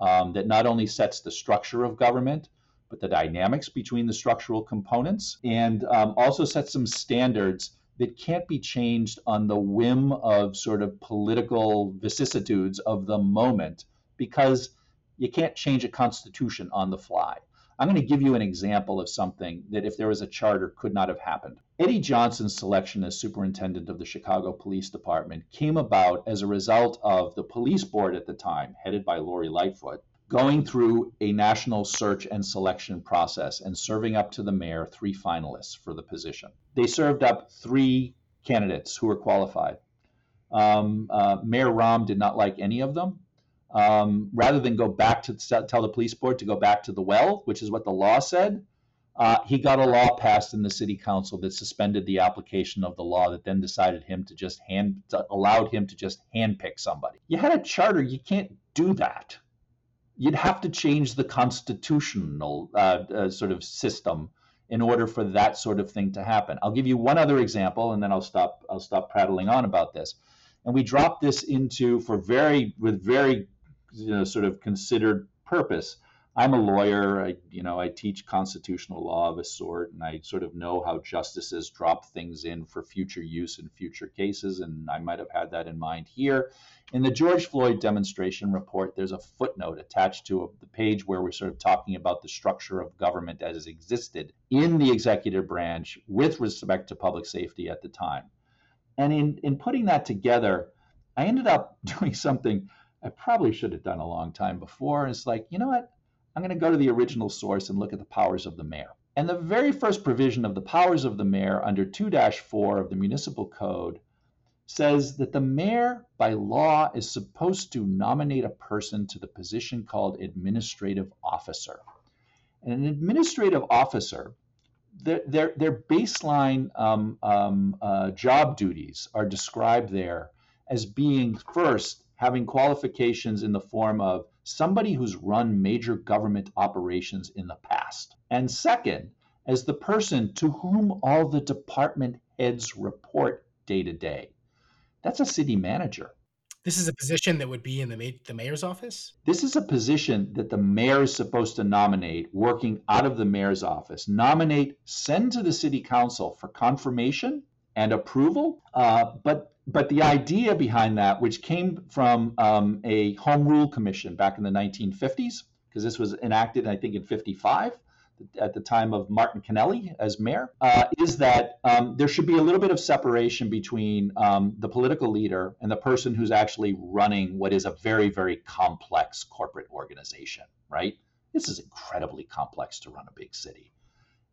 um, that not only sets the structure of government, but the dynamics between the structural components, and um, also sets some standards that can't be changed on the whim of sort of political vicissitudes of the moment because you can't change a constitution on the fly. I'm going to give you an example of something that, if there was a charter, could not have happened. Eddie Johnson's selection as superintendent of the Chicago Police Department came about as a result of the police board at the time, headed by Lori Lightfoot, going through a national search and selection process and serving up to the mayor three finalists for the position. They served up three candidates who were qualified. Um, uh, Mayor Rahm did not like any of them um, rather than go back to tell the police board to go back to the well, which is what the law said, Uh, he got a law passed in the city council that suspended the application of the law that then decided him to just hand allowed him to just handpick somebody. You had a charter, you can't do that. You'd have to change the constitutional uh, uh, sort of system in order for that sort of thing to happen. I'll give you one other example, and then I'll stop. I'll stop prattling on about this. And we dropped this into for very with very you know, sort of considered purpose. I'm a lawyer. I, you know, I teach constitutional law of a sort, and I sort of know how justices drop things in for future use in future cases. And I might have had that in mind here. In the George Floyd demonstration report, there's a footnote attached to the page where we're sort of talking about the structure of government as it existed in the executive branch with respect to public safety at the time. And in, in putting that together, I ended up doing something I probably should have done a long time before. It's like, you know what? I'm going to go to the original source and look at the powers of the mayor. And the very first provision of the powers of the mayor under 2 4 of the municipal code says that the mayor, by law, is supposed to nominate a person to the position called administrative officer. And an administrative officer, their, their, their baseline um, um, uh, job duties are described there as being first having qualifications in the form of somebody who's run major government operations in the past. And second, as the person to whom all the department heads report day to day. That's a city manager. This is a position that would be in the, ma- the mayor's office? This is a position that the mayor is supposed to nominate, working out of the mayor's office. Nominate, send to the city council for confirmation and approval, uh, but but the idea behind that, which came from um, a home rule commission back in the 1950s, because this was enacted, I think, in 55 at the time of Martin Kennelly as mayor, uh, is that um, there should be a little bit of separation between um, the political leader and the person who's actually running what is a very, very complex corporate organization, right? This is incredibly complex to run a big city.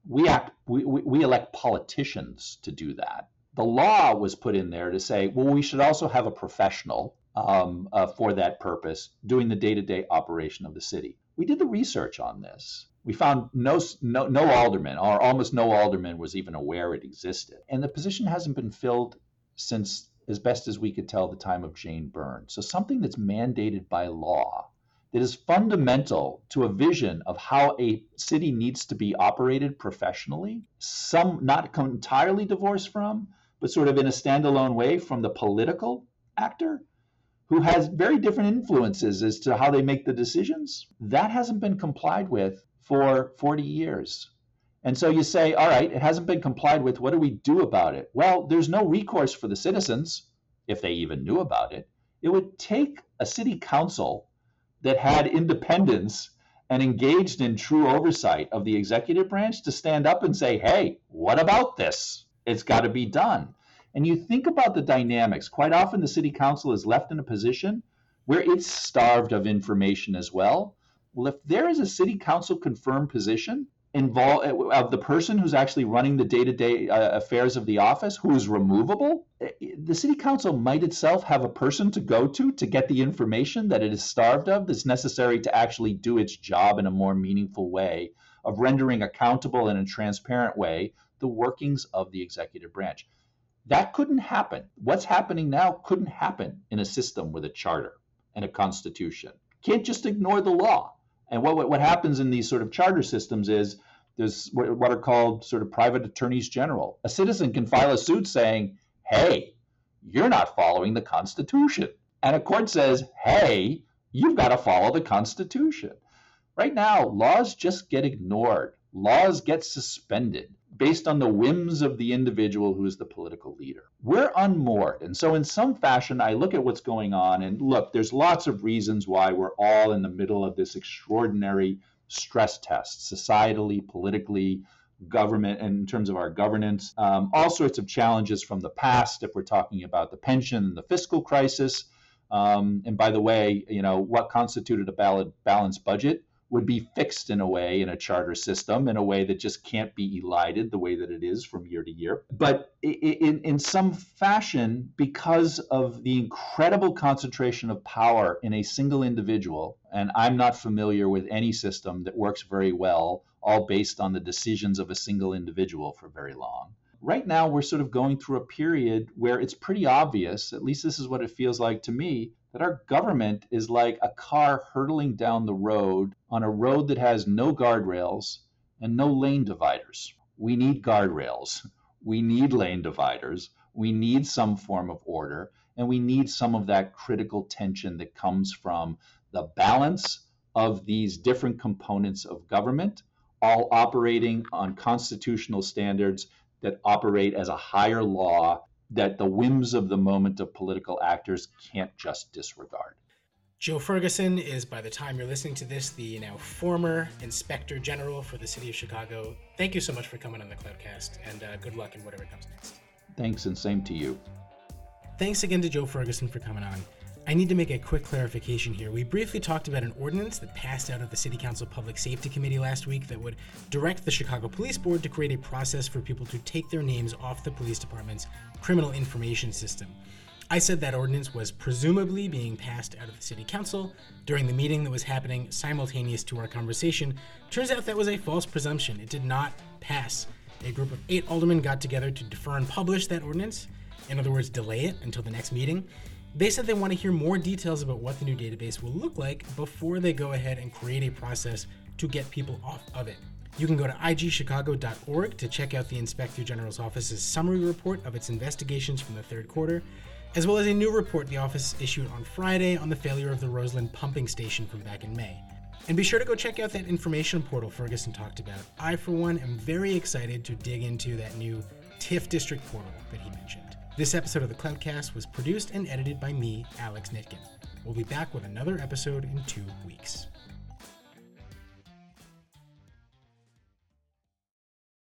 We act, we, we, we elect politicians to do that the law was put in there to say, well, we should also have a professional um, uh, for that purpose doing the day-to-day operation of the city. We did the research on this. We found no, no, no alderman, or almost no alderman, was even aware it existed. And the position hasn't been filled since, as best as we could tell, the time of Jane Byrne. So something that's mandated by law that is fundamental to a vision of how a city needs to be operated professionally, some not entirely divorced from, but sort of in a standalone way from the political actor who has very different influences as to how they make the decisions. That hasn't been complied with for 40 years. And so you say, all right, it hasn't been complied with. What do we do about it? Well, there's no recourse for the citizens, if they even knew about it. It would take a city council that had independence and engaged in true oversight of the executive branch to stand up and say, hey, what about this? It's got to be done. And you think about the dynamics. Quite often, the city council is left in a position where it's starved of information as well. Well, if there is a city council confirmed position involved of the person who's actually running the day-to-day uh, affairs of the office who is removable, eh, the city council might itself have a person to go to to get the information that it is starved of that's necessary to actually do its job in a more meaningful way of rendering accountable in a transparent way the workings of the executive branch. That couldn't happen. What's happening now couldn't happen in a system with a charter and a constitution. Can't just ignore the law. And what, what happens in these sort of charter systems is there's what are called sort of private attorneys general. A citizen can file a suit saying, hey, you're not following the Constitution. And a court says, hey, you've got to follow the Constitution. Right now, laws just get ignored, laws get suspended based on the whims of the individual who is the political leader. We're unmoored. And so, in some fashion, I look at what's going on and look, there's lots of reasons why we're all in the middle of this extraordinary stress test, societally, politically, government, and in terms of our governance. Um, all sorts of challenges from the past, if we're talking about the pension and the fiscal crisis. Um, and by the way, you know, what constituted a balanced budget would be fixed in a way in a charter system in a way that just can't be elided the way that it is from year to year. But in, in some fashion, because of the incredible concentration of power in a single individual, and I'm not familiar with any system that works very well, all based on the decisions of a single individual for very long right now we're sort of going through a period where it's pretty obvious, at least this is what it feels like to me, that our government is like a car hurtling down the road on a road that has no guardrails and no lane dividers. We need guardrails. We need lane dividers. We need some form of order. And we need some of that critical tension that comes from the balance of these different components of government, all operating on constitutional standards that operate as a higher law that the whims of the moment of political actors can't just disregard. Joe Ferguson is, by the time you're listening to this, the now former Inspector General for the City of Chicago. Thank you so much for coming on the Cloutcast, and uh, good luck in whatever comes next. Thanks, and same to you. Thanks again to Joe Ferguson for coming on. I need to make a quick clarification here. We briefly talked about an ordinance that passed out of the City Council Public Safety Committee last week that would direct the Chicago Police Board to create a process for people to take their names off the police department's criminal information system. I said that ordinance was presumably being passed out of the City Council during the meeting that was happening simultaneous to our conversation. Turns out that was a false presumption. It did not pass. A group of eight aldermen got together to defer and publish that ordinance, in other words, delay it until the next meeting. They said they want to hear more details about what the new database will look like before they go ahead and create a process to get people off of it. You can go to igchicago.org to check out the Inspector General's office's summary report of its investigations from the third quarter, as well as a new report the office issued on Friday on the failure of the Roseland pumping station from back in May. And be sure to go check out that information portal Ferguson talked about. I, for one, am very excited to dig into that new TIF district portal that he mentioned. This episode of the Cloutcast was produced and edited by me, Alex Nitkin. We'll be back with another episode in two weeks.